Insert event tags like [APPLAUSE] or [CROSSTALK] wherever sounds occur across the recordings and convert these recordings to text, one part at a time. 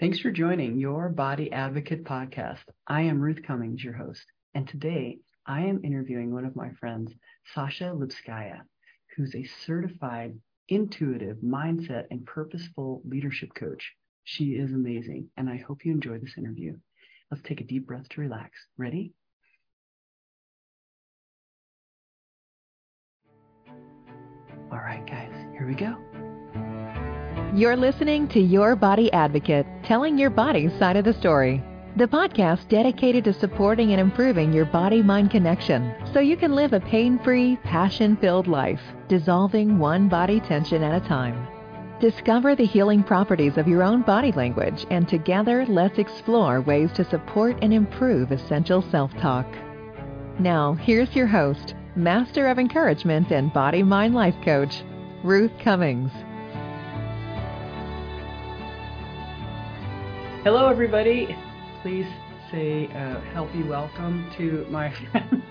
Thanks for joining your Body Advocate podcast. I am Ruth Cummings, your host, and today I am interviewing one of my friends, Sasha Lipskaia, who's a certified intuitive mindset and purposeful leadership coach. She is amazing, and I hope you enjoy this interview. Let's take a deep breath to relax. Ready? All right, guys, here we go. You're listening to Your Body Advocate, telling your body's side of the story. The podcast dedicated to supporting and improving your body mind connection so you can live a pain free, passion filled life, dissolving one body tension at a time. Discover the healing properties of your own body language, and together let's explore ways to support and improve essential self talk. Now, here's your host, Master of Encouragement and Body Mind Life Coach, Ruth Cummings. Hello, everybody. Please say a healthy welcome to my [LAUGHS] friend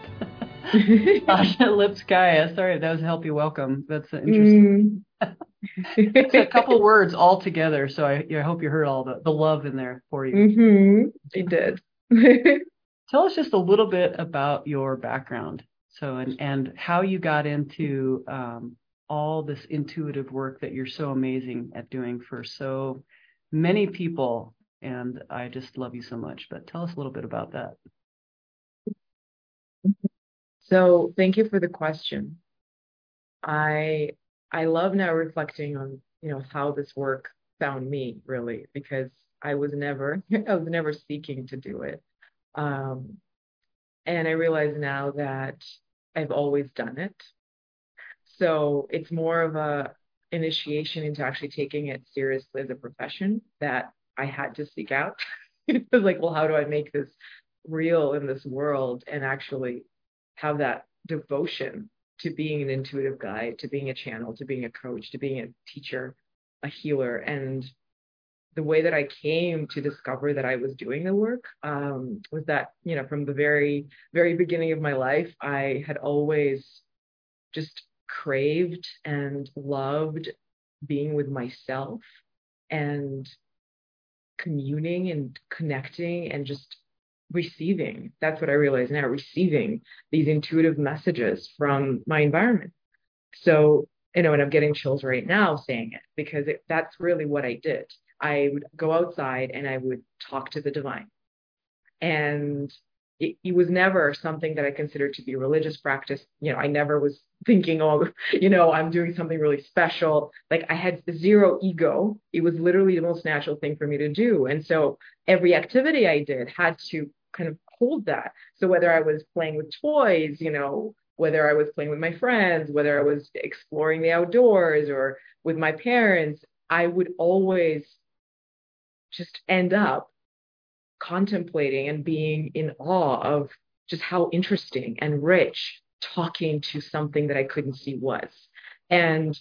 Sasha Lipskaia. Sorry, that was a healthy welcome. That's interesting. Mm. [LAUGHS] it's a couple words all together, so I, I, hope you heard all the, the love in there for you. Mm-hmm. did. [LAUGHS] Tell us just a little bit about your background, so and and how you got into um, all this intuitive work that you're so amazing at doing for so many people and I just love you so much. But tell us a little bit about that. So, thank you for the question. I I love now reflecting on you know how this work found me really because I was never [LAUGHS] I was never seeking to do it, um, and I realize now that I've always done it. So it's more of a initiation into actually taking it seriously as a profession that I had to seek out. [LAUGHS] it was like, well, how do I make this real in this world and actually have that devotion to being an intuitive guide, to being a channel, to being a coach, to being a teacher, a healer. And the way that I came to discover that I was doing the work um, was that, you know, from the very, very beginning of my life, I had always just craved and loved being with myself and communing and connecting and just receiving. That's what I realize now, receiving these intuitive messages from my environment. So, you know, and I'm getting chills right now saying it because it, that's really what I did. I would go outside and I would talk to the divine. And it, it, was never something that I considered to be religious practice. You know, I never was thinking, oh, [LAUGHS] you know, I'm doing something really special. Like I had zero ego. It was literally the most natural thing for me to do. And so every activity I did had to kind of hold that. So whether I was playing with toys, you know, whether I was playing with my friends, whether I was exploring the outdoors or with my parents, I would always just end up contemplating and being in awe of just how interesting and rich talking to something that I couldn't see was. And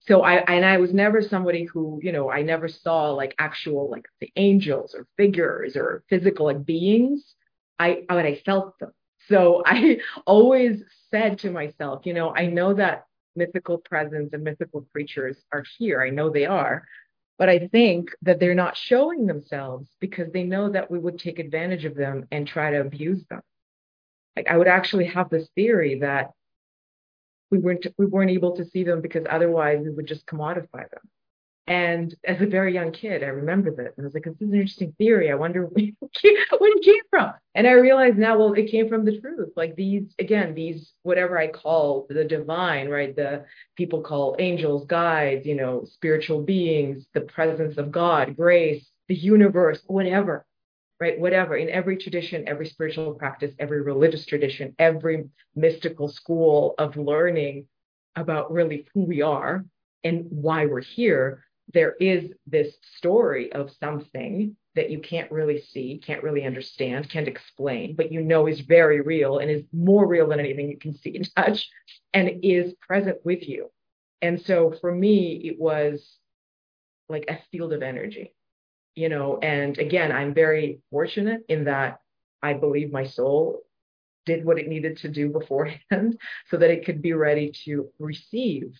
so I and I was never somebody who, you know, I never saw like actual like the angels or figures or physical like beings. I but I felt them. So [LAUGHS] I always said to myself, you know, I know that mythical presence and mythical creatures are here. I know they are. But I think that they're not showing themselves because they know that we would take advantage of them and try to abuse them. Like I would actually have this theory that we weren't we weren't able to see them because otherwise we would just commodify them. And as a very young kid, I remember this. And I was like, this is an interesting theory. I wonder [LAUGHS] where it came from. And I realized now, well, it came from the truth. Like these, again, these, whatever I call the divine, right? The people call angels, guides, you know, spiritual beings, the presence of God, grace, the universe, whatever, right? Whatever. In every tradition, every spiritual practice, every religious tradition, every mystical school of learning about really who we are and why we're here there is this story of something that you can't really see, can't really understand, can't explain, but you know is very real and is more real than anything you can see and touch and is present with you. And so for me, it was like a field of energy, you know. And again, I'm very fortunate in that I believe my soul did what it needed to do beforehand [LAUGHS] so that it could be ready to receive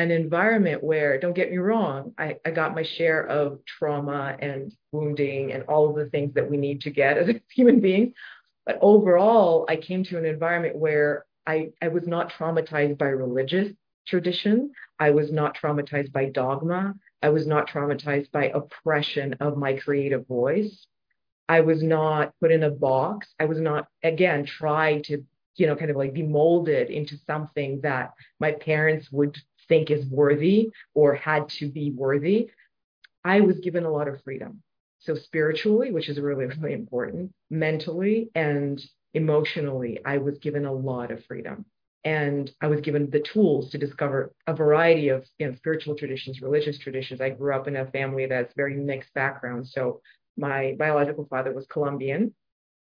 an environment where, don't get me wrong, I, I got my share of trauma and wounding and all of the things that we need to get [LAUGHS] as human beings. But overall, I came to an environment where I, I was not traumatized by religious tradition. I was not traumatized by dogma. I was not traumatized by oppression of my creative voice. I was not put in a box. I was not, again, tried to, you know, kind of like be molded into something that my parents would think is worthy or had to be worthy. I was given a lot of freedom. So, spiritually, which is really, really important, mentally and emotionally, I was given a lot of freedom and I was given the tools to discover a variety of you know, spiritual traditions, religious traditions. I grew up in a family that's very mixed background. So my biological father was Colombian.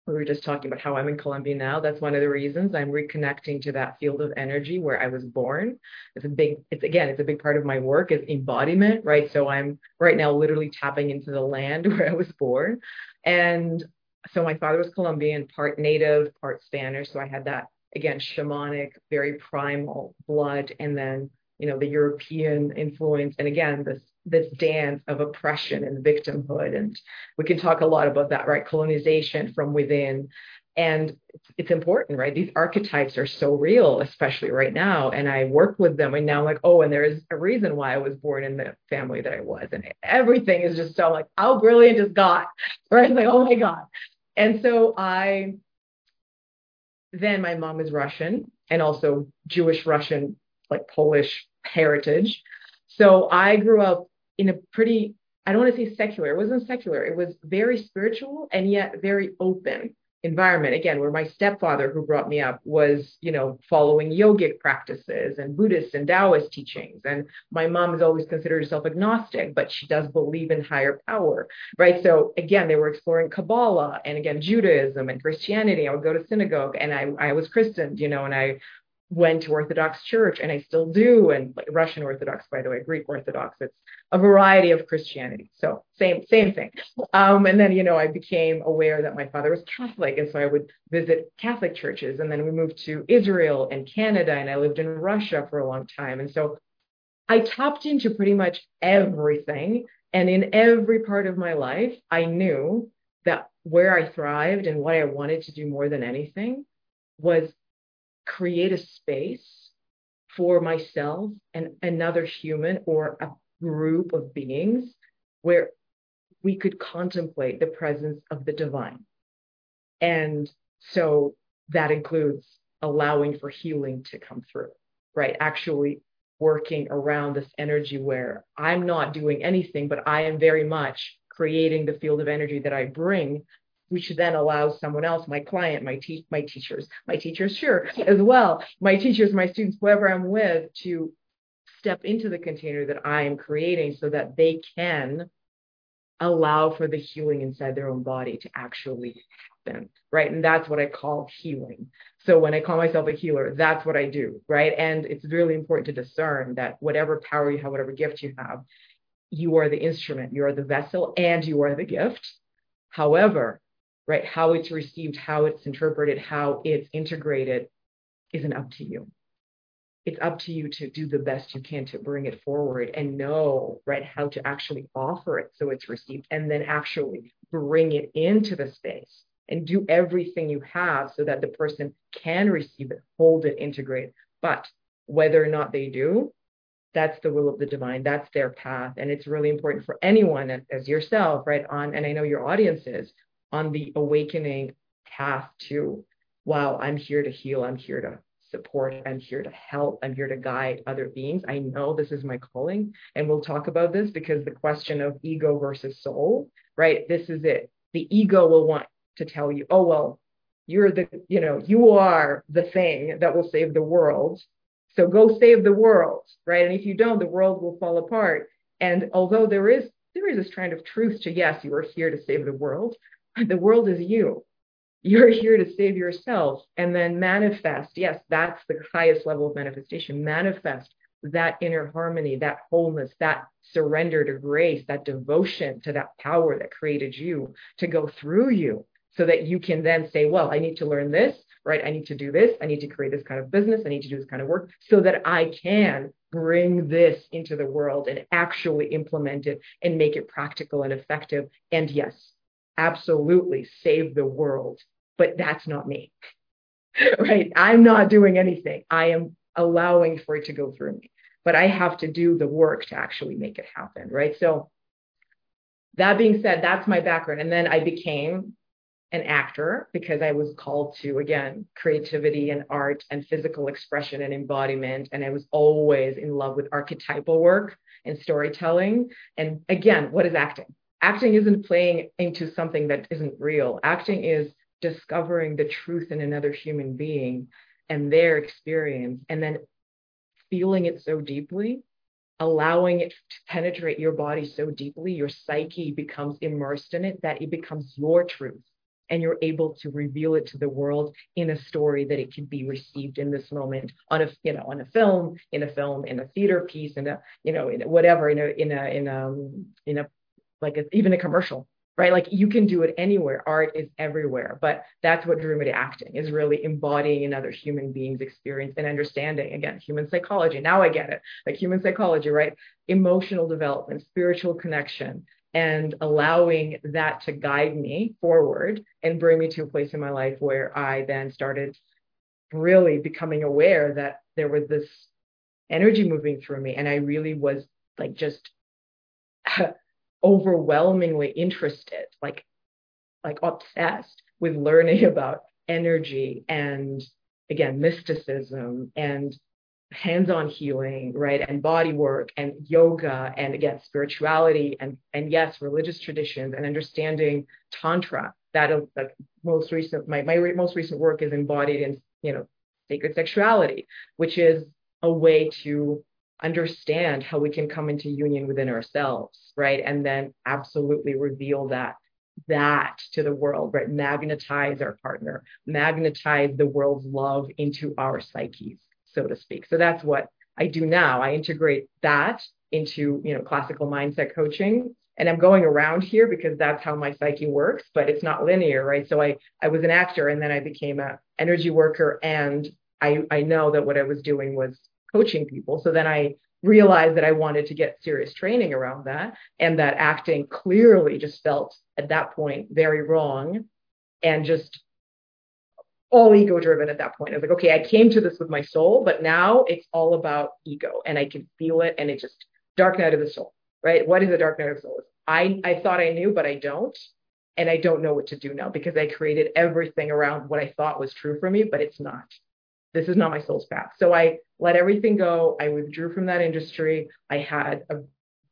We were just talking about how I'm in Colombia now. That's one of the reasons I'm reconnecting to that field of energy where I was born. It's a big, it's again, it's a big part of my work is embodiment, right? So I'm right now literally tapping into the land [LAUGHS] where I was born. And so my father was Colombian, part native, part Spanish. So I had that again, shamanic, very primal blood, and then you know the European influence, and again this this dance of oppression and victimhood, and we can talk a lot about that, right? Colonization from within, and it's, it's important, right? These archetypes are so real, especially right now, and I work with them, and now I'm like, oh, and there is a reason why I was born in the family that I was, and everything is just so like, how brilliant is God, [LAUGHS] right? Like, oh my God, and so I then my mom is Russian and also Jewish Russian, like Polish heritage. So I grew up in a pretty, I don't want to say secular, it wasn't secular, it was very spiritual and yet very open environment. Again where my stepfather who brought me up was you know following yogic practices and buddhist and taoist teachings. And my mom has always considered herself agnostic but she does believe in higher power right? So again they were exploring kabbalah and again judaism and christianity. I would go to synagogue and i i was christened you know and i went to Orthodox Church, and I still do, and like Russian Orthodox, by the way, Greek Orthodox. It's a variety of Christianity. So same same thing. Um, and then you know I became aware that my father was Catholic, and so I would visit Catholic churches. And then we moved to Israel and Canada, and I lived in Russia for a long time. And so I tapped into pretty much everything. And in every part of my life, I knew that where I thrived and what I wanted to do more than anything was create a space for myself and another human or a group of beings where we could contemplate the presence of the divine. And so that includes allowing for healing to come through, right? Actually working around this energy where I'm not doing anything, but I am very much creating the field of energy that I bring which then allows someone else, my client, my te- my teachers, my teachers, sure, as well, my teachers, my students, whoever I'm with, to step into the container that I am creating so that they can allow for the healing inside their own body to actually happen, right? And that's what I call healing. So when I call myself a healer, that's what I do, right? And it's really important to discern that whatever power you have, whatever gift you have, you are the instrument, you are the vessel, and you are the gift. However, right? How it's received, how it's interpreted, how it's integrated isn't up to you. It's up to you to do the best you can to bring it forward and know, right, how to actually offer it so it's received and then actually bring it into the space and do everything you have so that the person can receive it, hold it, integrate. But whether or not they do, that's the will of the divine. That's their path. And it's really important for anyone as yourself, right? On, and I know your audience is on the awakening path to, wow, I'm here to heal, I'm here to support, I'm here to help, I'm here to guide other beings. I know this is my calling. And we'll talk about this because the question of ego versus soul, right? This is it. The ego will want to tell you, oh, well, you're the, you know, you are the thing that will save the world. So go save the world, right? And if you don't, the world will fall apart. And although there is there is a strand of truth to yes, you are here to save the world, the world is you. You're here to save yourself and then manifest. Yes, that's the highest level of manifestation. Manifest that inner harmony, that wholeness, that surrender to grace, that devotion to that power that created you to go through you so that you can then say, well, I need to learn this, right? I need to do this. I need to create this kind of business. I need to do this kind of work so that I can bring this into the world and actually implement it and make it practical and effective. And yes, absolutely save the world. But that's not me, [LAUGHS] right? I'm not doing anything. I am allowing for it to go through me, but I have to do the work to actually make it happen, right? So, that being said, that's my background. And then I became an actor because I was called to, again, creativity and art and physical expression and embodiment. And I was always in love with archetypal work and storytelling. And again, what is acting? Acting isn't playing into something that isn't real. Acting is discovering the truth in another human being and their experience, and then feeling it so deeply allowing it to penetrate your body so deeply, your psyche becomes immersed in it that it becomes your truth and you're able to reveal it to the world in a story that it can be received in this moment on a you know on a film in a film in a theater piece in a you know in whatever in a in a in a um, in a like a, even a commercial right? Like you can do it anywhere. Art is everywhere. But that's what to acting is really embodying another human being's experience and understanding again human psychology. Now i get it. Like human psychology right? Emotional development spiritual connection and allowing that to guide me forward and bring me to a place in my life where I then started really becoming aware that there was this energy moving through me. And I really was like just [LAUGHS] overwhelmingly interested like like obsessed with learning [LAUGHS] about energy and again mysticism and hands-on healing, right, and body work and yoga and again spirituality and and yes, religious traditions and understanding tantra. That most recent my my most recent work is embodied in you know sacred sexuality, which is a way to understand how we can come into union within ourselves, right, and then absolutely reveal that that to the world, right? Magnetize our partner, magnetize the world's love into our psyches so to speak. So that's what I do now. I integrate that into, you know, classical mindset coaching. And I'm going around here because that's how my psyche works, but it's not linear, right? So I, I was an actor and then I became a energy worker and I, I know that what I was doing was coaching people. So then I realized that I wanted to get serious training around that and that acting clearly just felt at that point very wrong and just all ego driven at that point. I was like, okay, I came to this with my soul, but now it's all about ego and I can feel it and it just dark night of the soul, right? What is the dark night of the soul? I, I thought I knew, but I don't. And I don't know what to do now because I created everything around what I thought was true for me, but it's not. This is not my soul's path. So I let everything go. I withdrew from that industry. I had a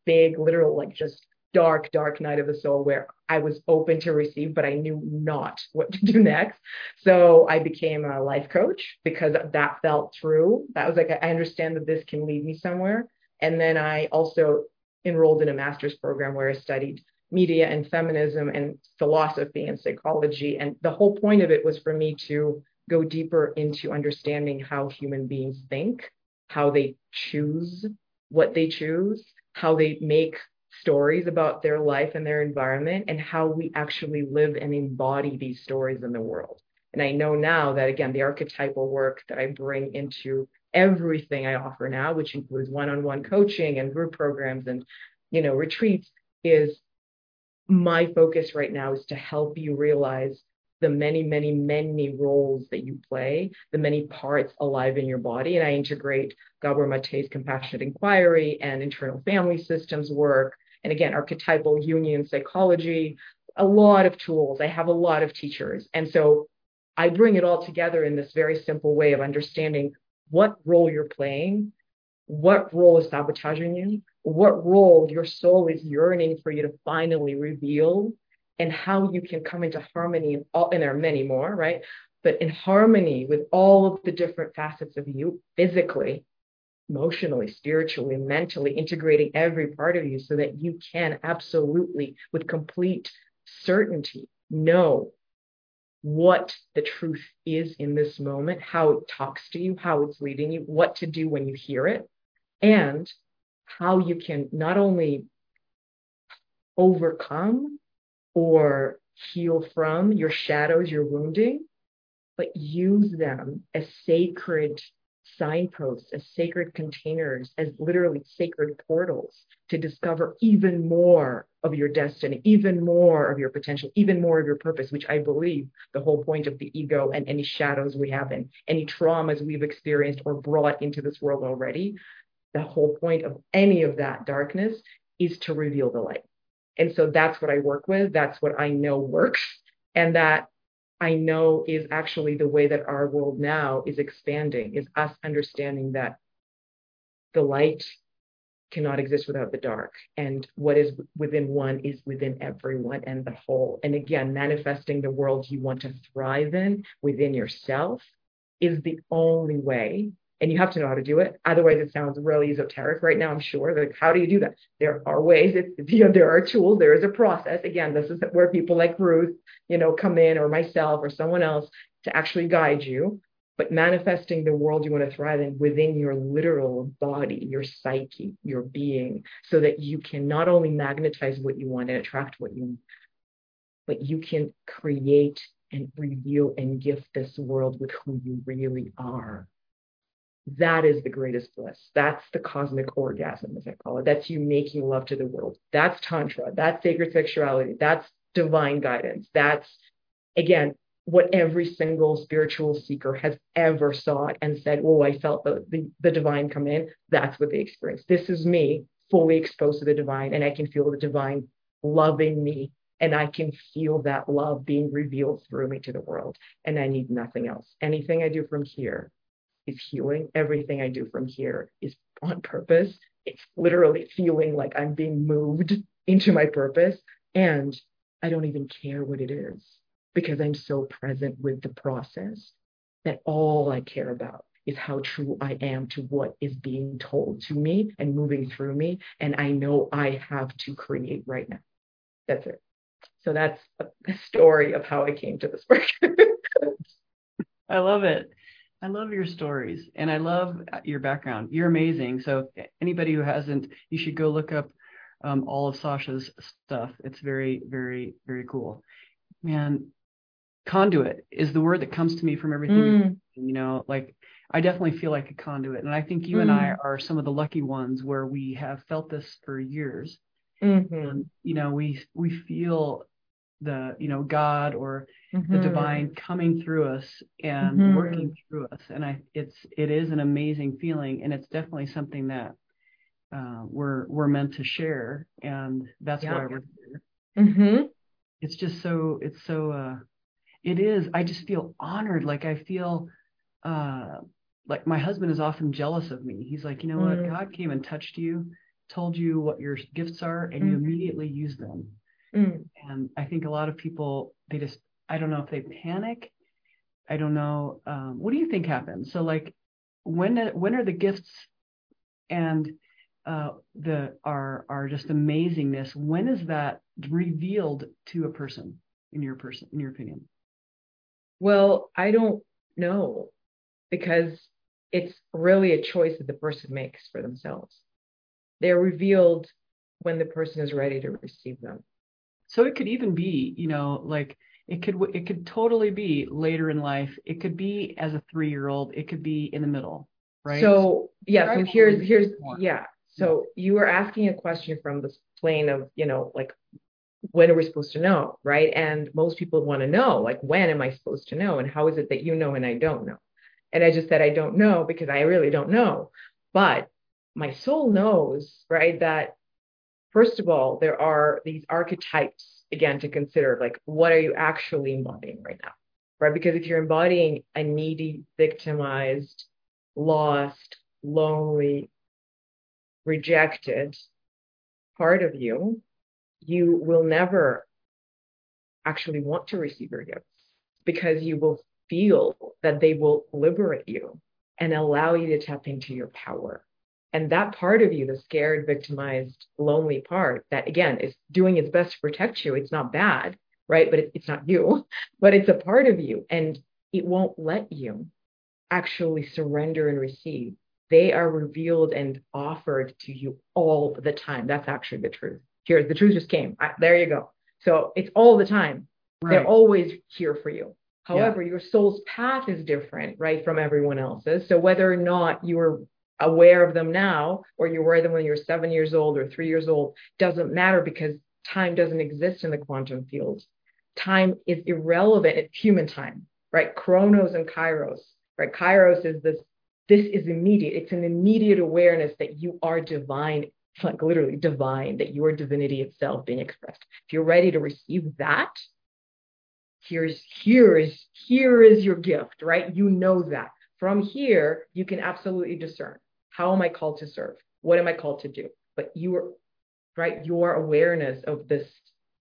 big, literal, like just dark, dark night of the soul where I was open to receive, but I knew not what to do next. So I became a life coach because that felt true. That was like, I understand that this can lead me somewhere. And then I also enrolled in a master's program where I studied media and feminism and philosophy and psychology. And the whole point of it was for me to go deeper into understanding how human beings think, how they choose what they choose, how they make stories about their life and their environment and how we actually live and embody these stories in the world. And I know now that, again, the archetypal work that I bring into everything I offer now, which includes one on one coaching and group programs and, you know, retreats, is my focus right now is to help you realize the many, many, many roles that you play, the many parts alive in your body. And I integrate Gabor Mate's compassionate inquiry and internal family systems work. And again, archetypal Jungian psychology, a lot of tools. I have a lot of teachers. And so I bring it all together in this very simple way of understanding what role you're playing, what role is sabotaging you, what role your soul is yearning for you to finally reveal and how you can come into harmony and all and there are many more right? But in harmony with all of the different facets of you physically emotionally spiritually mentally integrating every part of you so that you can absolutely with complete certainty know what the truth is in this moment how it talks to you how it's leading you what to do when you hear it and how you can not only overcome or heal from your shadows, your wounding, but use them as sacred signposts, as sacred containers, as literally sacred portals to discover even more of your destiny, even more of your potential, even more of your purpose, which I believe the whole point of the ego and any shadows we have and any traumas we've experienced or brought into this world already, the whole point of any of that darkness is to reveal the light. And so that's what I work with. That's what I know works. And that I know is actually the way that our world now is expanding, is us understanding that the light cannot exist without the dark. And what is within one is within everyone and the whole. And again, manifesting the world you want to thrive in within yourself is the only way and you have to know how to do it. Otherwise, it sounds really esoteric right now. I'm sure. Like, how do you do that? There are ways. [LAUGHS] You know, there are tools. There is a process. Again, this is where people like Ruth, you know, come in, or myself, or someone else to actually guide you. But manifesting the world you want to thrive in within your literal body, your psyche, your being, so that you can not only magnetize what you want and attract what you want, but you can create and reveal and gift this world with who you really are that is the greatest bliss. That's the cosmic orgasm, as I call it. That's you making love to the world. That's Tantra. That's sacred sexuality. That's divine guidance. That's, again, what every single spiritual seeker has ever sought and said, Oh, I felt the, the, the divine come in. That's what they experience. This is me fully exposed to the divine, and I can feel the divine loving me. And I can feel that love being revealed through me to the world. And I need nothing else. Anything I do from here is healing. Everything I do from here is on purpose. It's literally feeling like I'm being moved into my purpose. And I don't even care what it is because I'm so present with the process that all I care about is how true I am to what is being told to me and moving through me. And I know I have to create right now. That's it. So that's a story of how I came to this work. [LAUGHS] I love it. I love your stories and I love your background. You're amazing. So anybody who hasn't, you should go look up um, all of Sasha's stuff. It's very, very, very cool. Man, conduit is the word that comes to me from everything. Mm. You know, like I definitely feel like a conduit, and I think you mm. and I mm. are some of the lucky ones where we have felt this for years. Mm-hmm. And, you know, we we feel the you know God or mm-hmm. the divine coming through us and mm-hmm. working through us and i it's it is an amazing feeling and it's definitely something that uh, we're we're meant to share and that's yeah. why we're here mm-hmm. it's just so it's so uh it is i just feel honored like i feel uh like my husband is often jealous of me he's like you know what mm. god came and touched you told you what your gifts are and you mm. immediately use them Mm. And I think a lot of people, they just I don't know if they panic. I don't know. Um, what do you think happens? So like, when when are the gifts and uh, the are are just amazingness? When is that revealed to a person in your person in your opinion? Well, I don't know because it's really a choice that the person makes for themselves. They're revealed when the person is ready to receive them. So it could even be, you know, like it could it could totally be later in life. It could be as a three year old. It could be in the middle, right? So yeah. So here's here's yeah. So you were asking a question from this plane of you know like when are we supposed to know, right? And most people want to know like when am I supposed to know, and how is it that you know and I don't know? And I just said I don't know because I really don't know, but my soul knows, right? That first of all, there are these archetypes again to consider like what are you actually embodying right now right? Because if you're embodying a needy victimized lost lonely rejected part of you you will never actually want to receive your gifts because you will feel that they will liberate you and allow you to tap into your power and that part of you, the scared, victimized, lonely part, that again is doing its best to protect you. It's not bad, right? But it, it's not you, [LAUGHS] but it's a part of you. And it won't let you actually surrender and receive. They are revealed and offered to you all the time. That's actually the truth. Here, the truth just came. I, there you go. So it's all the time. Right. They're always here for you. However, yeah. your soul's path is different, right, from everyone else's. So whether or not you're aware of them now or you're them when you're seven years old or three years old doesn't matter because time doesn't exist in the quantum field. Time is irrelevant. It's human time, right? Chronos and kairos, right? Kairos is this, this is immediate. It's an immediate awareness that you are divine, like literally divine, that you are divinity itself being expressed. If you're ready to receive that, here's here is here is your gift, right? You know that. From here, you can absolutely discern. How am I called to serve? What am I called to do? But you are right, your awareness of this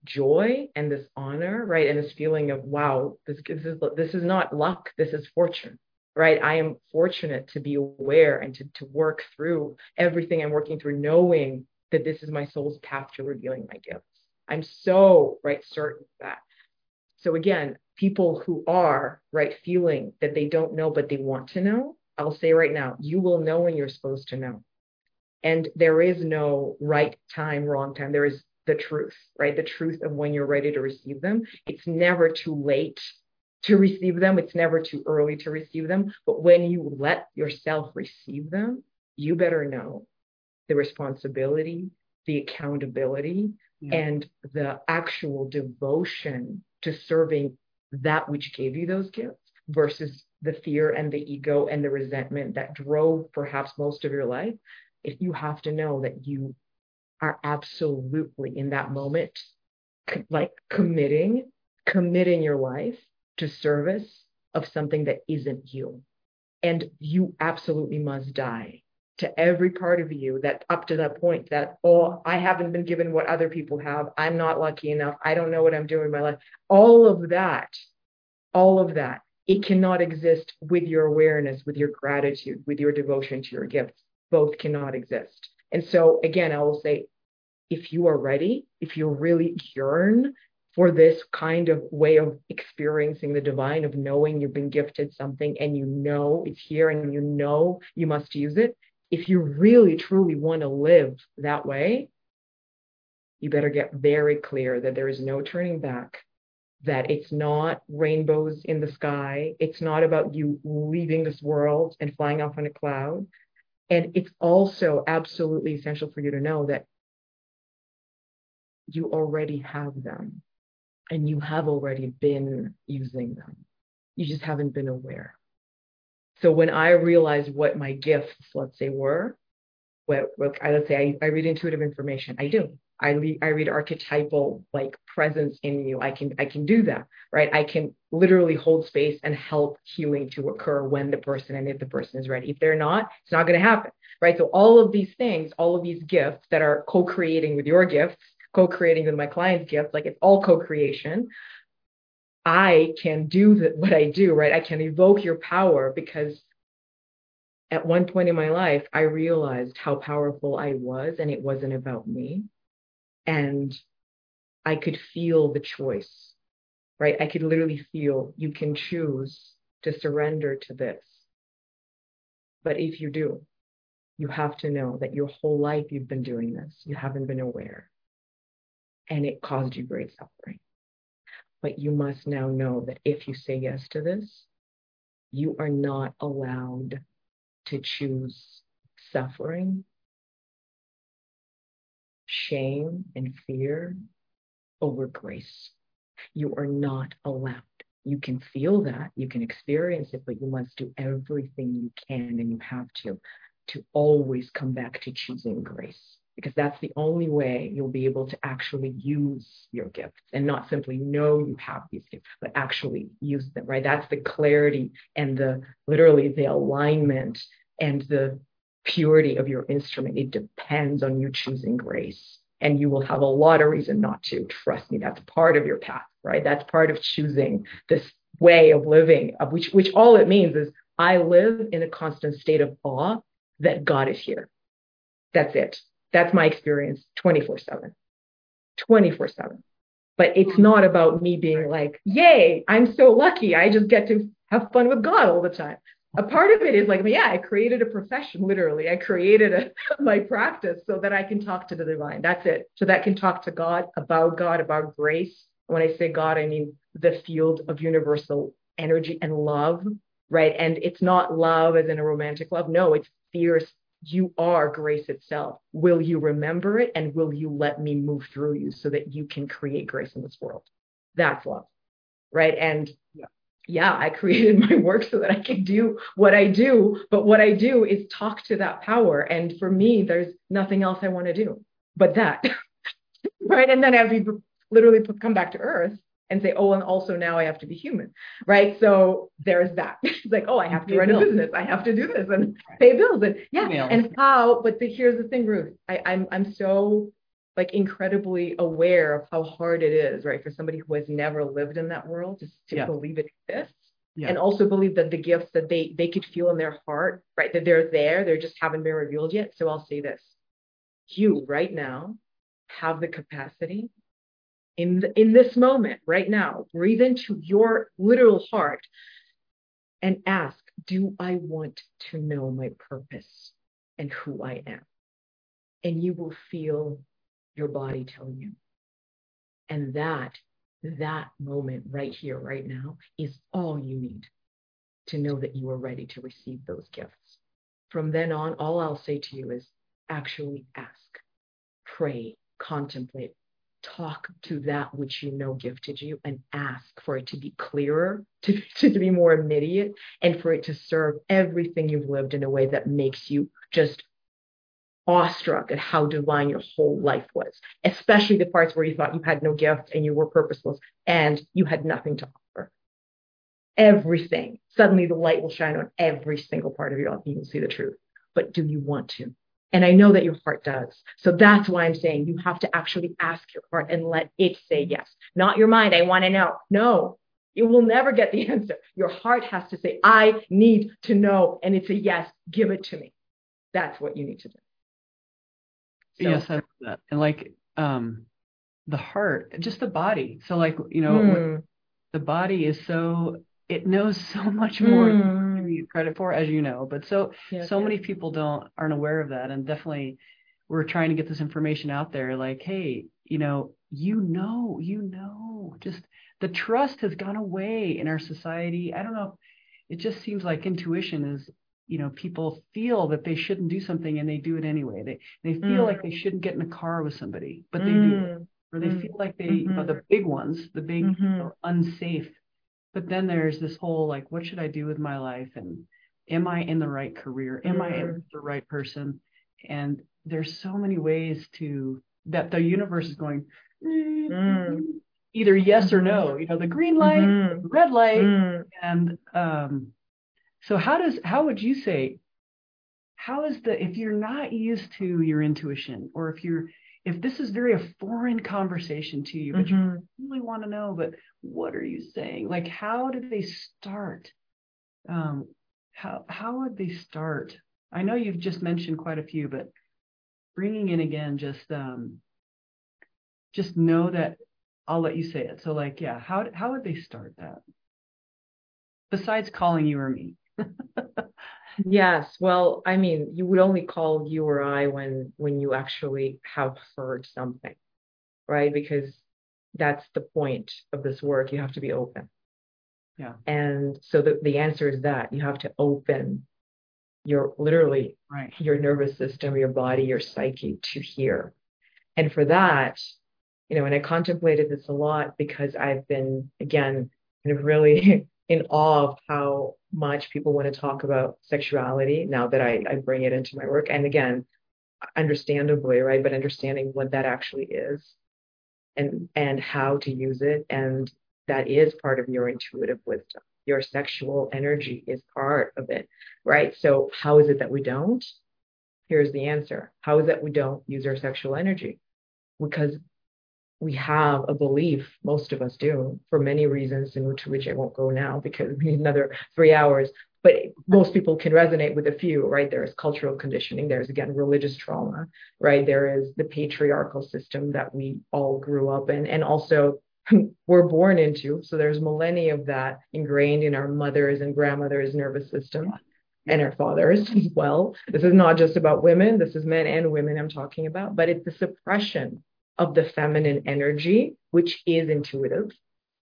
joy and this honor, right? And this feeling of, wow, this, this is this is not luck, this is fortune. Right. I am fortunate to be aware and to, to work through everything I'm working through, knowing that this is my soul's path to revealing my gifts. I'm so right certain of that. So again, people who are right feeling that they don't know but they want to know, I'll say right now, you will know when you're supposed to know. And there is no right time, wrong time. There is the truth, right? The truth of when you're ready to receive them. It's never too late to receive them. It's never too early to receive them. But when you let yourself receive them, you better know the responsibility, the accountability, yeah. and the actual devotion to serving that which gave you those gifts versus the fear and the ego and the resentment that drove perhaps most of your life if you have to know that you are absolutely in that moment like committing committing your life to service of something that isn't you. And you absolutely must die to every part of you that up to that point that oh i haven't been given what other people have. I'm not lucky enough. I don't know what i'm doing in my life. All of that all of that it cannot exist with your awareness with your gratitude with your devotion to your gifts both cannot exist. And so, again, I will say if you are ready, if you really yearn for this kind of way of experiencing the divine, of knowing you've been gifted something and you know it's here and you know you must use it, if you really truly want to live that way, you better get very clear that there is no turning back, that it's not rainbows in the sky. It's not about you leaving this world and flying off on a cloud. And it's also absolutely essential for you to know that you already have them and you have already been using them. You just haven't been aware. So when I realized what my gifts, let's say, were, what, what I, let's say I, I read intuitive information, I do. I read, I read archetypal like presence in you. I can I can do that, right? I can literally hold space and help healing to occur when the person and if the person is ready. If they're not, it's not going to happen, right? So all of these things, all of these gifts that are co-creating with your gifts, co-creating with my client's gifts, like it's all co-creation. I can do the, what I do, right? I can evoke your power because at one point in my life, I realized how powerful I was, and it wasn't about me and I could feel the choice, right? I could literally feel you can choose to surrender to this. But if you do, you have to know that your whole life you've been doing this, you haven't been aware, and it caused you great suffering. But you must now know that if you say yes to this, you are not allowed to choose suffering shame and fear over grace. You are not allowed. You can feel that, you can experience it, but you must do everything you can and you have to to always come back to choosing grace because that's the only way you'll be able to actually use your gifts and not simply know you have these gifts, but actually use them, right? That's the clarity and the literally the alignment and the purity of your instrument. It depends on you choosing grace. And you will have a lot of reason not to. Trust me, that's part of your path, right? That's part of choosing this way of living, of which which all it means is I live in a constant state of awe that God is here. That's it. That's my experience 24-7. 24-7. But it's mm-hmm. not about me being like, yay, I'm so lucky. I just get to have fun with God all the time a part of it is like, yeah, I created a profession, literally. I created a, [LAUGHS] my practice so that I can talk to the divine. That's it. So that I can talk to God about God, about grace. When I say God, I mean the field of universal energy and love, right? And it's not love as in a romantic love. No, it's fierce. You are grace itself. Will you remember it? And will you let me move through you so that you can create grace in this world? That's love, right? And yeah I created [LAUGHS] my work so that I can do what I do. But what I do is talk to that power. And for me, there's nothing else I want to do but that. [LAUGHS] right. And then I have to literally come back to earth and say, oh, and also now I have to be human. Right. So there's that. [LAUGHS] it's like, oh, I have to run bills. a business. I have to do this and pay bills. And yeah. Emails. And how, but the, here's the thing, Ruth. I, I'm I'm so like incredibly aware of how hard it is, right, for somebody who has never lived in that world just to yeah. believe it exists. Yeah. And also believe that the gifts that they they could feel in their heart, right, that they're there, they just haven't been revealed yet. So I'll say this: you right now have the capacity in the, in this moment, right now, breathe into your literal heart and ask, do I want to know my purpose and who I am? And you will feel your body tell you. And that, that moment right here, right now, is all you need to know that you are ready to receive those gifts. From then on, all I'll say to you is actually ask, pray, contemplate, talk to that which you know gifted you and ask for it to be clearer, [LAUGHS] to, to be more immediate, and for it to serve everything you've lived in a way that makes you just awestruck at how divine your whole life was, especially the parts where you thought you had no gift and you were purposeless and you had nothing to offer. Everything. Suddenly the light will shine on every single part of your life and you'll see the truth. But do you want to? And I know that your heart does. So that's why I'm saying you have to actually ask your heart and let it say yes. Not your mind. I want to know. No, you will never get the [LAUGHS] answer. Your heart has to say, I need to know. And it's a yes. Give it to me. That's what you need to do. So, yes, I love that. And like um the heart, just the body. So like, you know, mm. the body is so it knows [LAUGHS] so much more mm. than you credit for, as you know. But so yes, so yes. many people don't aren't aware of that. And definitely we're trying to get this information out there, like, hey, you know, you know, you know, just the trust has gone away in our society. I don't know. It just seems like intuition is you know people feel that they shouldn't do something and they do it anyway they they feel mm. like they shouldn't get in a car with somebody but they mm. do or they mm. feel like they mm-hmm. you know, the big ones the big mm-hmm. unsafe but then there's this whole like what should i do with my life and am i in the right career am i mm. the right person and there's so many ways to that the universe is going mm. either yes or no you know the green light mm-hmm. the red light mm. and um so how does how would you say how is the if you're not used to your intuition or if you're if this is very a foreign conversation to you but mm-hmm. you really want to know but what are you saying? Like how did they start? Um how how would they start? I know you've just mentioned quite a few but bringing in again just um just know that i'll let you say it. So like yeah how how would they start that? Besides calling you or me yes. Well, I mean, you would only call you or I when when you actually have heard something, right? Because that's the point of this work. You have to be open. Yeah. And so the, the answer is that you have to open your literally right. your nervous system, your body, your psyche to hear. And for that, you know, and I contemplated this a lot because I've been again kind of really in awe of how much people want to talk about sexuality now that I, I bring it into my work. And again, understandably, right? But understanding what that actually is and and how to use it. And that is part of your intuitive wisdom. Your sexual energy is part of it, right? So how is it that we don't? Here's the answer. How is it we don't use our sexual energy? Because we have a belief, most of us do, for many reasons, into which I won't go now because we need another three hours. But most people can resonate with a few, right? There is cultural conditioning. There's again religious trauma, right? There is the patriarchal system that we all grew up in, and also [LAUGHS] we're born into. So there's millennia of that ingrained in our mothers and grandmothers' nervous system and our fathers as well. This is not just about women. This is men and women I'm talking about, but it's the suppression of the feminine energy, which is intuitive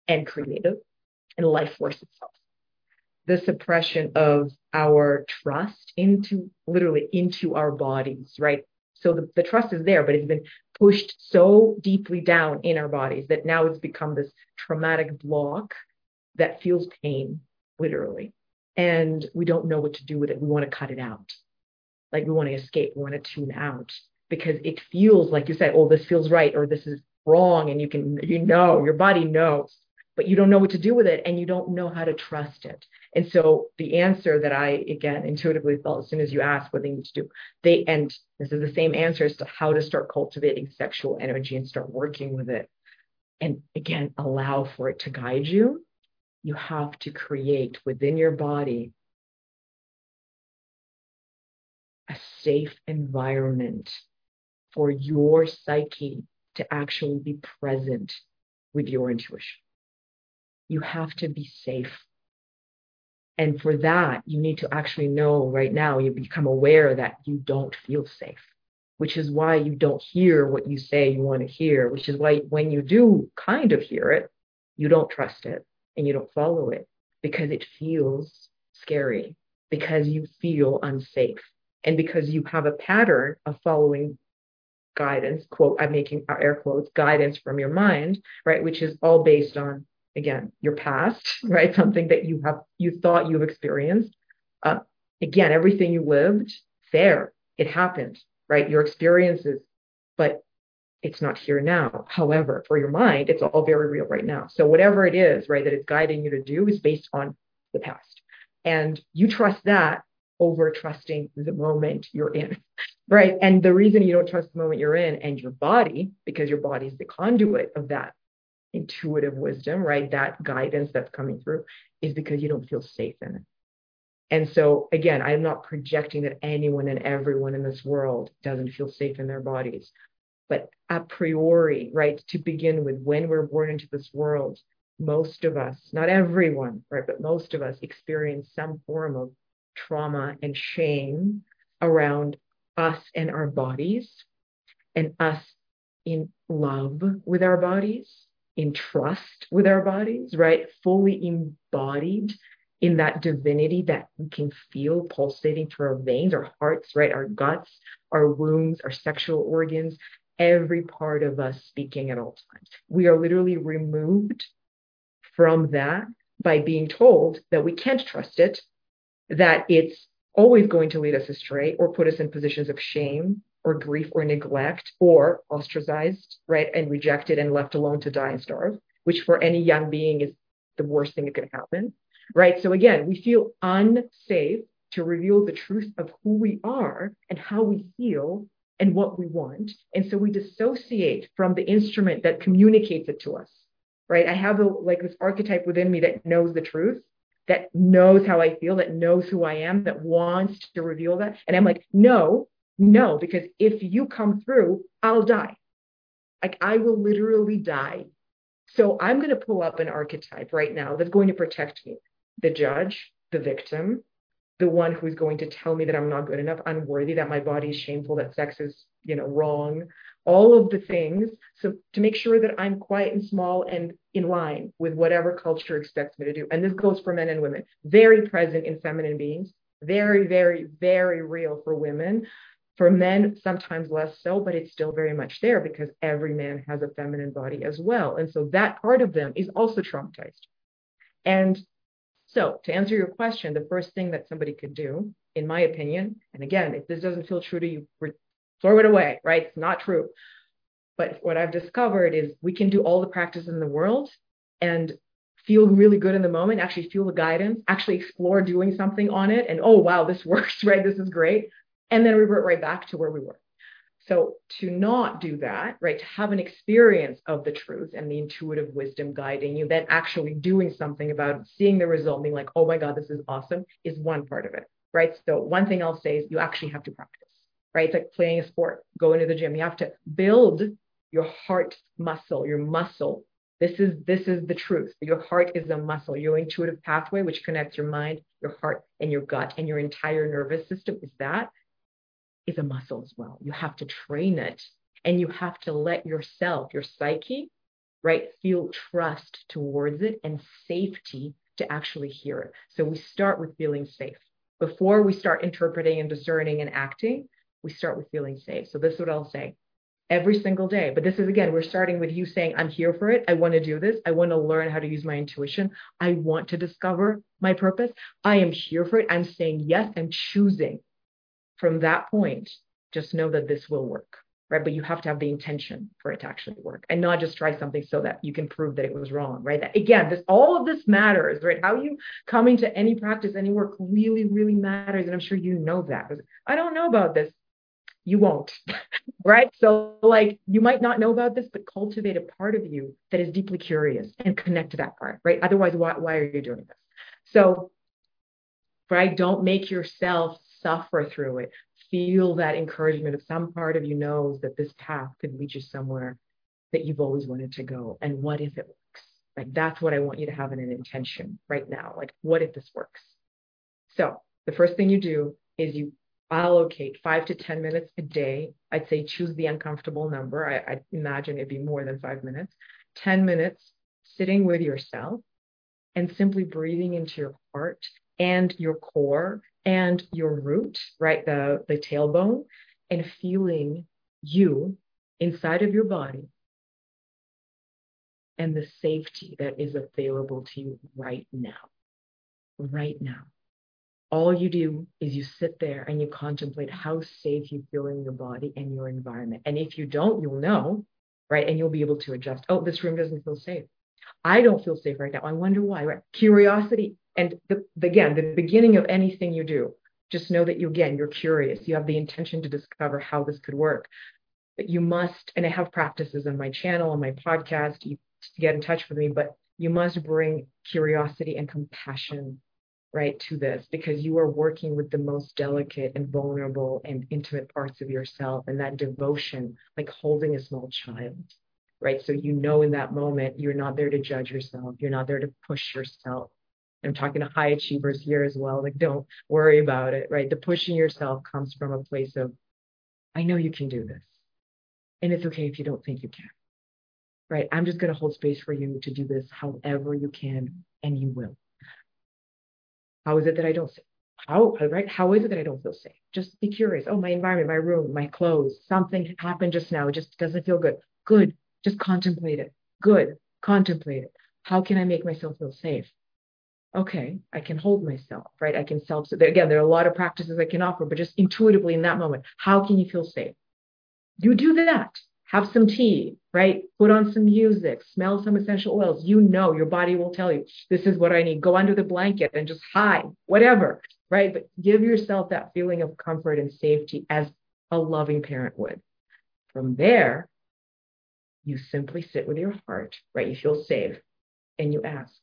and creative and life force itself. the suppression of our trust into literally into our bodies, right? So the, the trust is there, but it's been pushed so deeply down in our bodies that now it's become this traumatic block that feels pain, literally. And we don't know what to do with it. We want to cut it out. Like we want to escape, we want to tune out because it feels like you said, oh, this feels right or this is wrong. And you can, you know, your body knows but you don't know what to do with it and you don't know how to trust it. And so the answer that I again intuitively felt as soon as you asked what they need to do, they and this is the same answer as to how to start cultivating sexual energy and start working with it. And again, allow for it to guide you. You have to create within your body a safe environment for your psyche to actually be present with your intuition you have to be safe. And for that, you need to actually know right now, you become aware that you don't feel safe, which is why you don't hear what you say you want to hear, which is why when you do kind of hear it, you don't trust it and you don't follow it because it feels scary, because you feel unsafe, and because you have a pattern of following guidance, quote, I'm making air quotes, guidance from your mind, right, which is all based on again your past [LAUGHS] right something that you have you thought you've experienced. Uh, again everything you lived there it happened right your experiences but it's not here now. However for your mind it's all very real right now. So whatever it is right that it's guiding you to do is based on the past. And you trust that over trusting the moment you're in right and the reason you don't trust the moment you're in and your body because your body is the conduit of that intuitive wisdom, right? That guidance that's coming through is because you don't feel safe in it. And so, again, I'm not projecting that anyone and everyone in this world doesn't feel safe in their bodies. But a priori, right, to begin with, when we're born into this world, most of us, not everyone, right, but most of us experience some form of trauma and shame around us and our bodies and us in love with our bodies in trust with our bodies, right? Fully embodied in that divinity that we can feel pulsating through our veins, our hearts, right? Our guts, our wombs, our sexual organs, every part of us speaking at all times. We are literally removed from that by being told that we can't trust it, that it's always going to lead us astray or put us in positions of shame or grief or neglect or ostracized, right, and rejected and left alone to die and starve, which for any young being is the worst thing that could happen, right? So again, we feel unsafe to reveal the truth of who we are and how we feel and what we want. And so we dissociate from the instrument that communicates it to us, right? I have a, like this archetype within me that knows the truth, that knows how I feel, that knows who I am, that wants to reveal that. And I'm like, no, no, because if you come through, I'll die. Like I will literally die. So I'm going to pull up an archetype right now that's going to protect me the judge, the victim, the one who's going to tell me that I'm not good enough, unworthy, that my body is shameful, that sex is, you know, wrong, all of the things. So to make sure that I'm quiet and small and in line with whatever culture expects me to do. And this goes for men and women, very present in feminine beings, very, very, very real for women. For men, sometimes less so, but it's still very much there because every man has a feminine body as well. And so that part of them is also traumatized. And so, to answer your question, the first thing that somebody could do, in my opinion, and again, if this doesn't feel true to you, throw it away, right? It's not true. But what I've discovered is we can do all the practice in the world and feel really good in the moment, actually feel the guidance, actually explore doing something on it, and oh, wow, this [LAUGHS] works, right? This is great and then revert right back to where we were. So to not do that, right, to have an experience of the truth and the intuitive wisdom guiding you, then actually doing something about it, seeing the result, being like, oh my God, this is awesome, is one part of it, right? So one thing I'll say is you actually have to practice, right? It's like playing a sport, going to the gym. You have to build your heart muscle, your muscle. This is this is the truth. Your heart is a muscle. Your intuitive pathway, which connects your mind, your heart, and your gut, and your entire nervous system, is that is a muscle as well. You have to train it and you have to let yourself, your psyche, right, feel trust towards it and safety to actually hear it. So we start with feeling safe. Before we start interpreting and discerning and acting, we start with feeling safe. So this is what I'll say every single day. But this is again, we're starting with you saying, I'm here for it. I want to do this. I want to learn how to use my intuition. I want to discover my purpose. I am here for it. I'm saying yes. I'm choosing. From that point, just know that this will work. Right. But you have to have the intention for it to actually work and not just try something so that you can prove that it was wrong. Right. That, again, this all of this matters, right? How you coming to any practice, any work really, really matters. And I'm sure you know that. I don't know about this you won't. [LAUGHS] right? So, like, you might not know about this, but cultivate a part of you that is deeply curious and connect to that part, right? Otherwise, why, why are you doing this? So, right, don't make yourself suffer through it. Feel that encouragement of some part of you knows that this path could lead you somewhere that you've always wanted to go. And what if it works? Like, that's what I want you to have in an intention right now. Like, what if this works? So, the first thing you do is you allocate five to 10 minutes a day. I'd say choose the uncomfortable number. I, I imagine it'd be more than five minutes. 10 minutes sitting with yourself and simply breathing into your heart and your core and your root, right? The, the tailbone, and feeling you inside of your body and the safety that is available to you right now. Right now all you do is you sit there and you contemplate how safe you feel in your body and your environment. And if you don't, you'll know, right? And you'll be able to adjust. Oh, this room doesn't feel safe. I don't feel safe right now. I wonder why, right? Curiosity. And the, again, the beginning of anything you do, just know that you, again, you're curious. You have the intention to discover how this could work. But you must, and I have practices on my channel, on my podcast, you get in touch with me, but you must bring curiosity and compassion right to this because you are working with the most delicate and vulnerable and intimate parts of yourself and that devotion like holding a small child right so you know in that moment you're not there to judge yourself you're not there to push yourself i'm talking to high achievers here as well like don't worry about it right the pushing yourself comes from a place of i know you can do this and it's okay if you don't think you can right i'm just going to hold space for you to do this however you can and you will how is it that I don't how right? How is it that I don't feel safe? Just be curious. Oh, my environment, my room, my clothes, something happened just now. It just doesn't feel good. Good. Just contemplate it. Good. Contemplate it. How can I make myself feel safe? Okay, I can hold myself, right? I can self. So again, there are a lot of practices I can offer, but just intuitively in that moment, how can you feel safe? You do that have some tea, right? Put on some music, smell some essential oils. You know, your body will tell you, this is what I need. Go under the blanket and just hide, whatever, right? But give yourself that feeling of comfort and safety as a loving parent would. From there, you simply sit with your heart, right? You feel safe and you ask.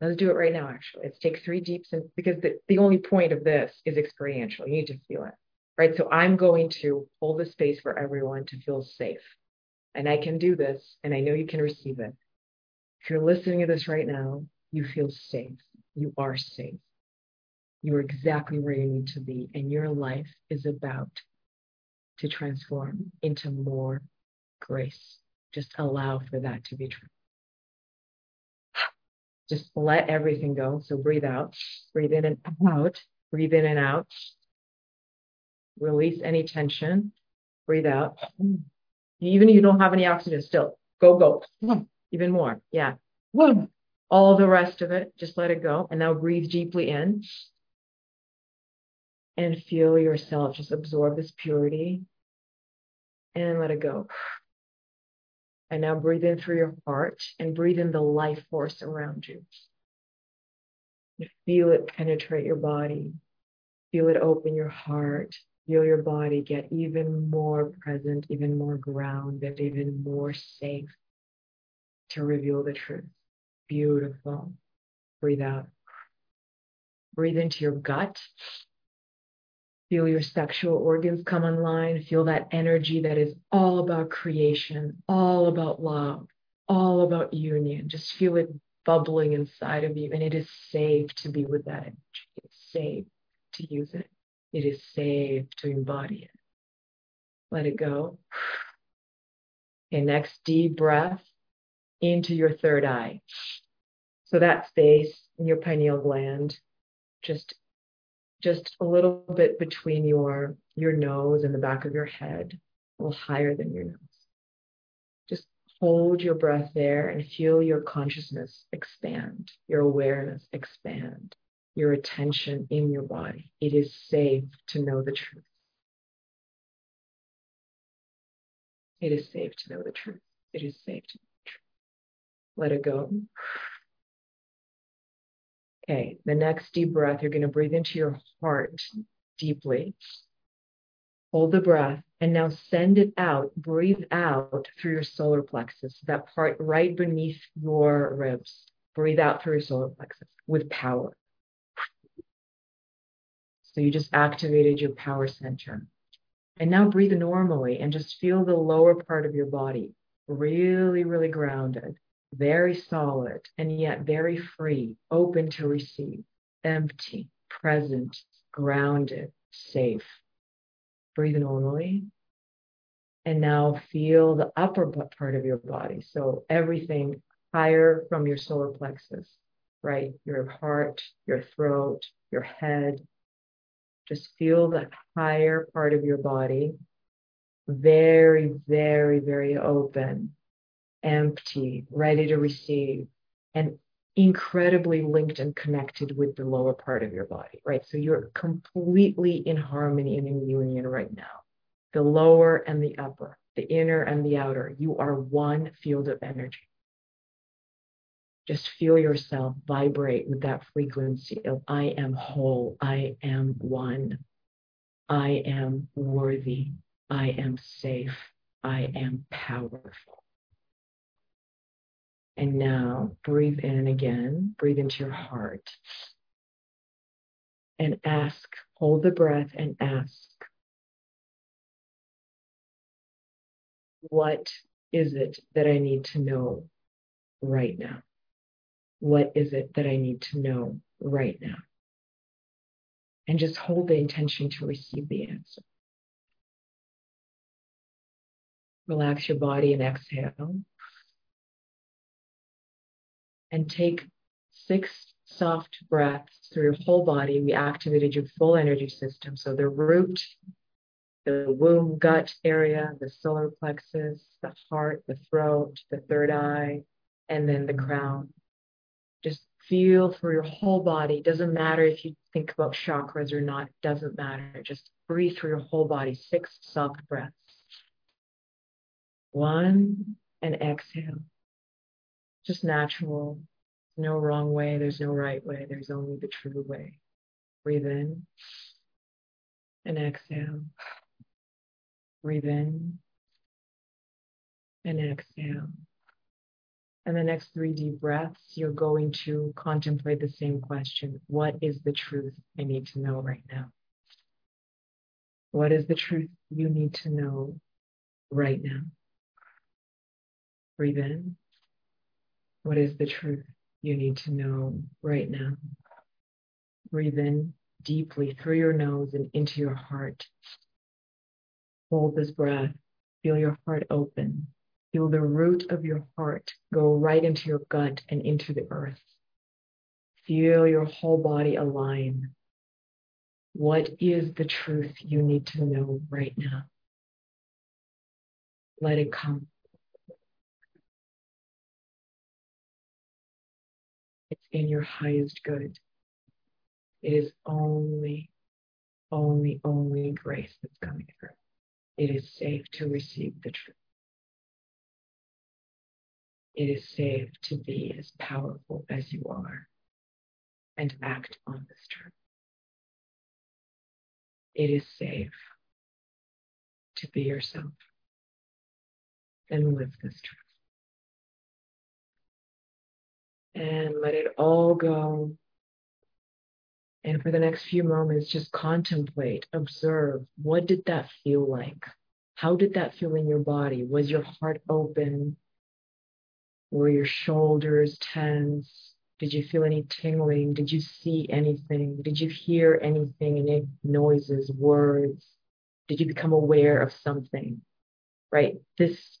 Let's do it right now, actually. Let's take three deeps and because the, the only point of this is experiential. You need to feel it right? So I'm going to hold the space for everyone to feel safe. And I can do this, and I know you can receive it. If you're listening to this right now, you feel safe. You are safe. You're exactly where you need to be, and your life is about to transform into more grace. Just allow for that to be true. Just let everything go. So breathe out, breathe in and out, breathe in and out. Release any tension. Breathe out. Even if you don't have any oxygen, still go, go. Even more. Yeah. All the rest of it, just let it go. And now breathe deeply in and feel yourself just absorb this purity and let it go. And now breathe in through your heart and breathe in the life force around you. You feel it penetrate your body. Feel it open your heart. Feel your body get even more present, even more grounded, even more safe to reveal the truth. Beautiful. Breathe out. Breathe into your gut. Feel your sexual organs come online. Feel that energy that is all about creation, all about love, all about union. Just feel it bubbling inside of you. And it is safe to be with that energy. It's safe to use it. It is safe to embody it. Let it go. Okay, next deep breath into your third eye. So that space in your pineal gland, just just a little bit between your your nose and the back of your head, a little higher than your nose. Just hold your breath there and feel your consciousness expand, your awareness expand, your attention in your body. It is safe to know the truth. It is safe to know the truth. It is safe to know the truth. Let it go. Okay, the next deep breath, you're going to breathe into your heart deeply. Hold the breath and now send it out. Breathe out through your solar plexus, that part right beneath your ribs. Breathe out through your solar plexus with power. So you just activated your power center. And now breathe normally and just feel the lower part of your body really, really grounded very solid and yet very free, open to receive, empty, present, grounded, safe. Breathe normally. And now feel the upper part of your body. So everything higher from your solar plexus, right? Your heart, your throat, your head. Just feel the higher part of your body. Very, very, very open empty, ready to receive, and incredibly linked and connected with the lower part of your body, right? So you're completely in harmony and in union right now. The lower and the upper, the inner and the outer, you are one field of energy. Just feel yourself vibrate with that frequency of I am whole, I am one, I am worthy, I am safe, I am powerful. And now breathe in again, breathe into your heart. And ask, hold the breath and ask, what is it that I need to know right now? What is it that I need to know right now? And just hold the intention to receive the answer. Relax your body and exhale and take six soft breaths through your whole body. We activated your full energy system. So the root, the womb, gut area, the solar plexus, the heart, the throat, the third eye, and then the crown. Just feel through your whole body. Doesn't matter if you think about chakras or not, doesn't matter. Just breathe through your whole body. Six soft breaths. One, and exhale just natural. No wrong way. There's no right way. There's only the true way. Breathe in and exhale. Breathe in and exhale. And the next three deep breaths, you're going to contemplate the same question What is the truth I need to know right now? What is the truth you need to know right now? Breathe in what is the truth you need to know right now? Breathe in deeply through your nose and into your heart. Hold this breath. Feel your heart open. Feel the root of your heart go right into your gut and into the earth. Feel your whole body align. What is the truth you need to know right now? Let it come. In your highest good. It is only, only, only grace that's coming through. It is safe to receive the truth. It is safe to be as powerful as you are and act on this truth. It is safe to be yourself and live this truth. And let it all go. And for the next few moments, just contemplate, observe what did that feel like? How did that feel in your body? Was your heart open? Were your shoulders tense? Did you feel any tingling? Did you see anything? Did you hear anything, any noises, words? Did you become aware of something? Right? This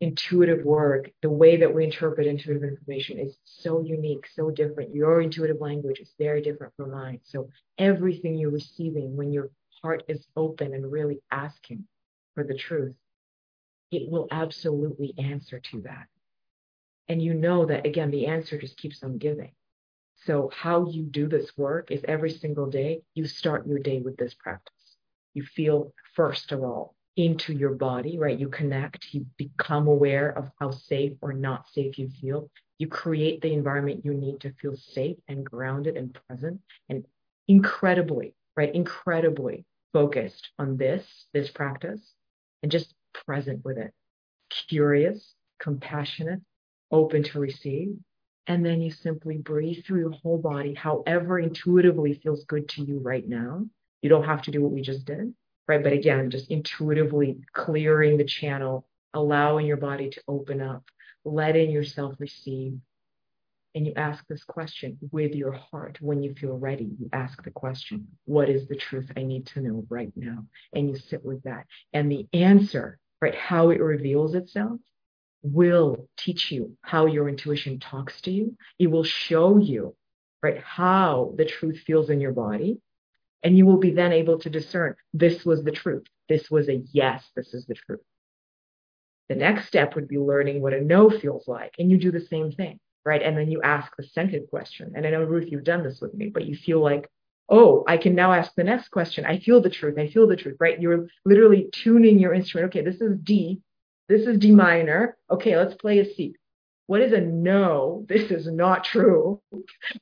intuitive work, the way that we interpret intuitive information is so unique, so different. Your intuitive language is very different from mine. So everything you're receiving when your heart is open and really asking for the truth, it will absolutely answer to that. And you know that, again, the answer just keeps on giving. So, how you do this work is every single day, you start your day with this practice. You feel, first of all, into your body, right? You connect, you become aware of how safe or not safe you feel. You create the environment you need to feel safe and grounded and present and incredibly, right? Incredibly focused on this, this practice, and just present with it. Curious, compassionate, open to receive. And then you simply breathe through your whole body, however intuitively feels good to you right now. You don't have to do what we just did right? But again, just intuitively clearing the channel, allowing your body to open up, letting yourself receive. And you ask this question with your heart. When you feel ready, you ask the question, What is the truth I need to know right now? And you sit with that. And the answer, right, how it reveals itself, will teach you how your intuition talks to you. It will show you, right, how the truth feels in your body and you will be then able to discern this was the truth. This was a yes, this is the truth. The next step would be learning what a no feels like. And you do the same thing, right? And then you ask the second question. And I know, Ruth, you've done this with me, but you feel like, oh, I can now ask the next question. I feel the truth. I feel the truth, right? You're literally tuning your instrument. Okay, this is D. This is D minor. Okay, let's play a C what is a no? This is not true.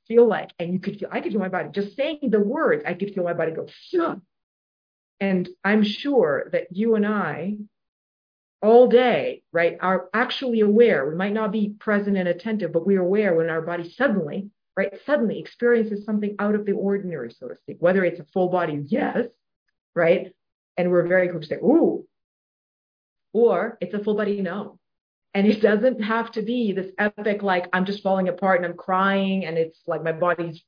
Feel like and you could feel i could feel my body. Just saying the words i could feel my body go and i'm sure that you and i all day right are actually aware. We might not be present and attentive but we're aware when our body suddenly right suddenly experiences something out of the ordinary so to speak. Whether it's a full body yes right? And we're very quick to say ooh. Or it's a full body no and it doesn't have to be this epic, like I'm just falling apart and I'm crying and it's like my body's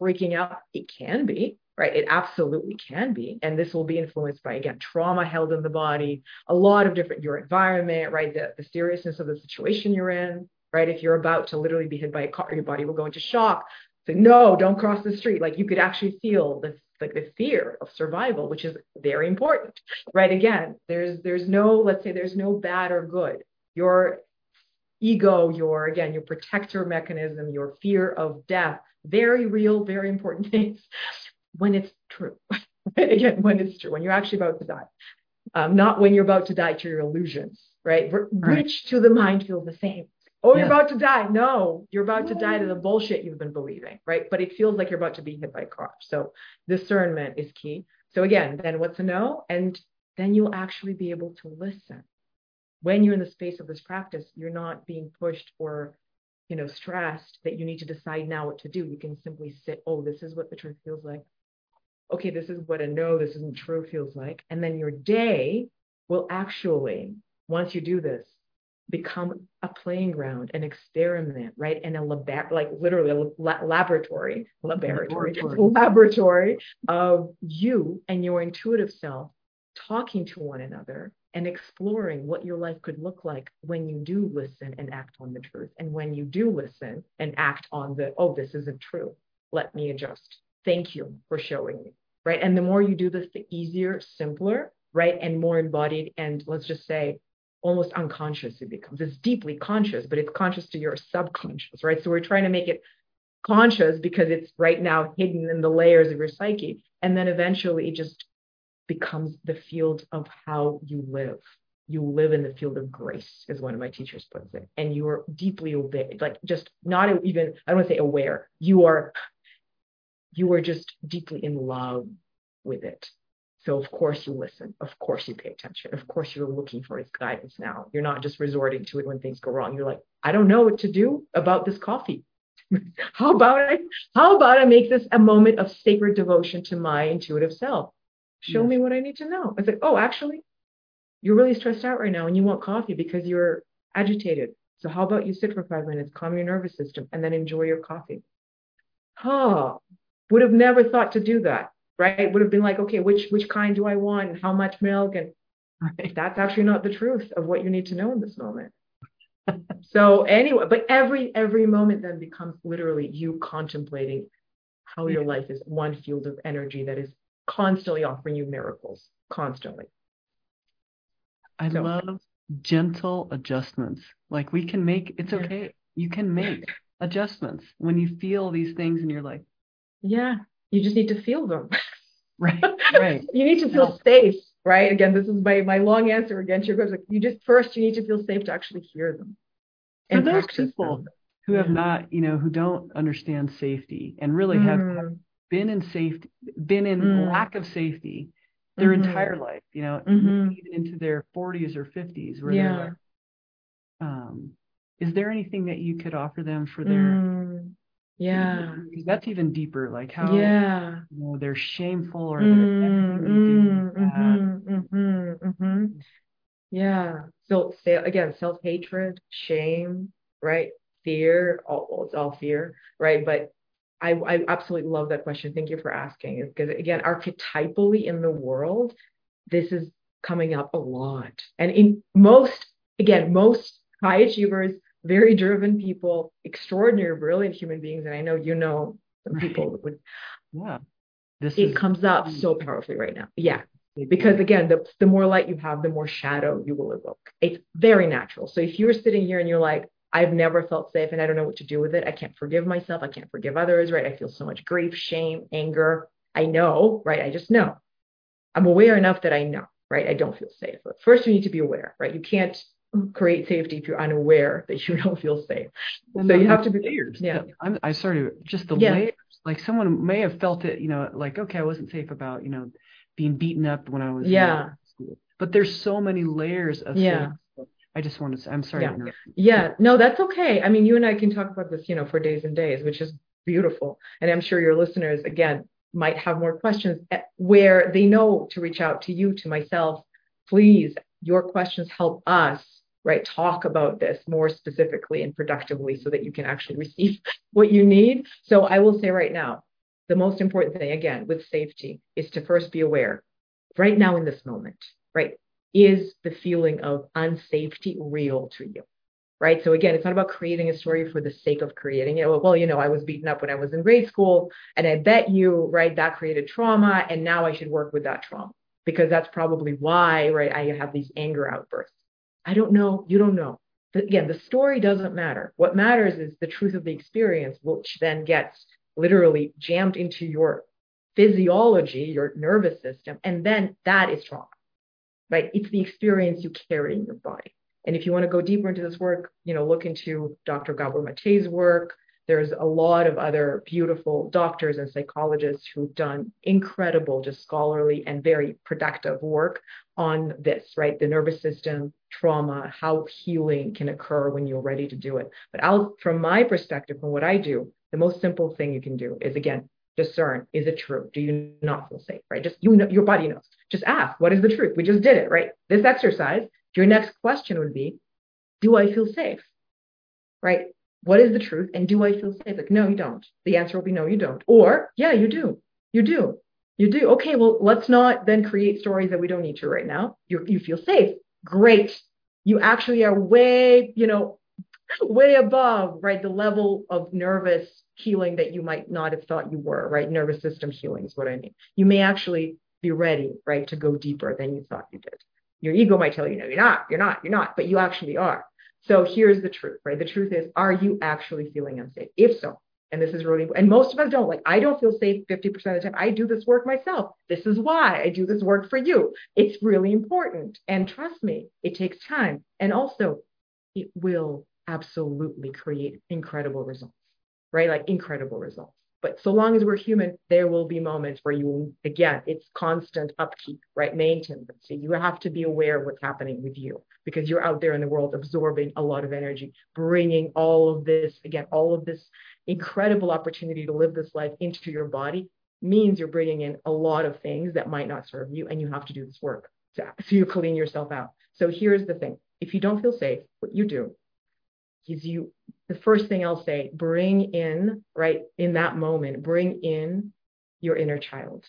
freaking out. It can be, right? It absolutely can be. And this will be influenced by, again, trauma held in the body, a lot of different, your environment, right? The, the seriousness of the situation you're in, right? If you're about to literally be hit by a car, your body will go into shock. So no, don't cross the street. Like you could actually feel this like the fear of survival, which is very important, right? Again, there's there's no, let's say there's no bad or good your ego, your, again, your protector mechanism, your fear of death, very real, very important [LAUGHS] things when it's true. [LAUGHS] again, when it's true, when you're actually about to die. Um, not when you're about to die to your illusions, right? right. Which to the mind feels the same. Oh, you're about to die. No, you're about to die to the bullshit you've been believing, right? But it feels like you're about to be hit by a car. So discernment is key. So again, then what's a no? And then you'll actually be able to listen when you're in the space of this practice, you're not being pushed or, you know, stressed that you need to decide now what to do. You can simply sit, oh, this is what the truth feels like. Okay, this is what a no, this isn't true feels like. And then your day will actually, once you do this, become a playing ground, an experiment, right? And a lab, like literally a la- laboratory, laboratory, [LAUGHS] laboratory, laboratory of you and your intuitive self talking to one another and exploring what your life could look like when you do listen and act on the truth. And when you do listen and act on the, oh, this isn't true, let me adjust. Thank you for showing me. Right. And the more you do this, the easier, simpler, right. And more embodied. And let's just say, almost unconscious it becomes. It's deeply conscious, but it's conscious to your subconscious, right? So we're trying to make it conscious because it's right now hidden in the layers of your psyche. And then eventually it just becomes the field of how you live. You live in the field of grace, as one of my teachers puts it, and you are deeply obeyed, like just not even, I don't want to say aware, you are, you are just deeply in love with it. So of course you listen. Of course you pay attention. Of course you're looking for his guidance now. You're not just resorting to it when things go wrong. You're like, I don't know what to do about this coffee. [LAUGHS] how about I how about I make this a moment of sacred devotion to my intuitive self? Show yes. me what I need to know. I said, oh, actually, you're really stressed out right now and you want coffee because you're agitated. So how about you sit for five minutes, calm your nervous system, and then enjoy your coffee? Oh, would have never thought to do that, right? Would have been like, okay, which which kind do I want and how much milk? And Right. That's actually not the truth of what you need to know in this moment. so anyway, but every every moment then becomes literally you contemplating how your life is one field of energy that is constantly offering you miracles, constantly. I so. love gentle adjustments. Like we can make it's okay. You can make adjustments when you feel these things and you're like, yeah, you just need to feel them. [LAUGHS] Right. [LAUGHS] Right. you need to feel safe, right? Again, this is my my long answer again to your question. You just first you need to feel safe to actually hear them. For those people them. who have yeah. not, you know, who don't understand safety and really mm. have been in safety, been in mm. lack of safety their mm-hmm. entire life, you know, mm-hmm. even into their 40s or 50s, where yeah. they're um, is there anything that you could offer them for their mm. yeah because that's even deeper like how yeah you know they're shameful or they're mm, mm-hmm, mm-hmm, mm-hmm. yeah so again self-hatred shame right fear all it's all fear right but I, I absolutely love that question. Thank you for asking. Because again, archetypally in the world, this is coming up a lot. And in most, again, most high achievers, very driven people, extraordinary, brilliant human beings. And I know you know some people would. Yeah. This it is, comes up so powerfully right now. Yeah. Because again, the, the more light you have, the more shadow you will evoke. It's very natural. So if you're sitting here and you're like, I've never felt safe and I don't know what to do with it. I can't forgive myself. I can't forgive others, right? I feel so much grief, shame, anger. I know, right? I just know. I'm aware enough that I know, right? I don't feel safe. But first, you need to be aware, right? You can't create safety if you're unaware that you [LAUGHS] don't feel safe. And so you have to be layers. Yeah. I'm, I started just the yeah. layers. Like someone may have felt it, you know, like, okay, I wasn't safe about, you know, being beaten up when I was yeah. school. But there's so many layers of yeah. I just want to say, I'm sorry. Yeah. yeah, no, that's okay. I mean, you and I can talk about this, you know, for days and days, which is beautiful. And I'm sure your listeners, again, might have more questions eh, where they know to reach out to you, to myself. Please, your questions help us, right, talk about this more specifically and productively so that you can actually [LAUGHS] receive what you need. So I will say right now, the most important thing, again, with safety is to first be aware right now in this moment, right? Is the feeling of unsafety real to you? Right. So again, it's not about creating a story for the sake of creating it. Well, you know, I was beaten up when I was in grade school, and I bet you, right, that created trauma, and now I should work with that trauma because that's probably why, right, I have these anger outbursts. I don't know. You don't know. But again, the story doesn't matter. What matters is the truth of the experience, which then gets literally jammed into your physiology, your nervous system, and then that is trauma right? It's the experience you carry in your body. And if you want to go deeper into this work, you know, look into Dr. Gabor Mate's work. There's a lot of other beautiful doctors and psychologists who've done incredible, just scholarly and very productive work on this, right? The nervous system, trauma, how healing can occur when you're ready to do it. But I'll, from my perspective, from what I do, the most simple thing you can do is again, discern is it true? Do you not feel safe right? Just you know your body knows. Just ask what is the truth? We just did it right? This exercise your next question would be do i feel safe right? What is the truth and do i feel safe? Like no you don't. The answer will be no you don't. Or yeah you do. You do. You do. Okay well let's not then create stories that we don't need to right now. You you feel safe. Great. You actually are way you know way above right the level of nervous healing that you might not have thought you were, right? Nervous system healing is what I mean. You may actually be ready, right, to go deeper than you thought you did. Your ego might tell you, no, you're not, you're not, you're not, but you actually are. So here's the truth, right? The truth is, are you actually feeling unsafe? If so, and this is really, and most of us don't, like, I don't feel safe 50% of the time. I do this work myself. This is why I do this work for you. It's really important. And trust me, it takes time. And also, it will absolutely create incredible results right? Like incredible results. But so long as we're human, there will be moments where you, again, it's constant upkeep, right? Maintenance. You have to be aware of what's happening with you because you're out there in the world absorbing a lot of energy, bringing all of this, again, all of this incredible opportunity to live this life into your body means you're bringing in a lot of things that might not serve you and you have to do this work. So, so you clean yourself out. So here's the thing. If you don't feel safe, what you do is you the first thing I'll say, bring in, right, in that moment, bring in your inner child.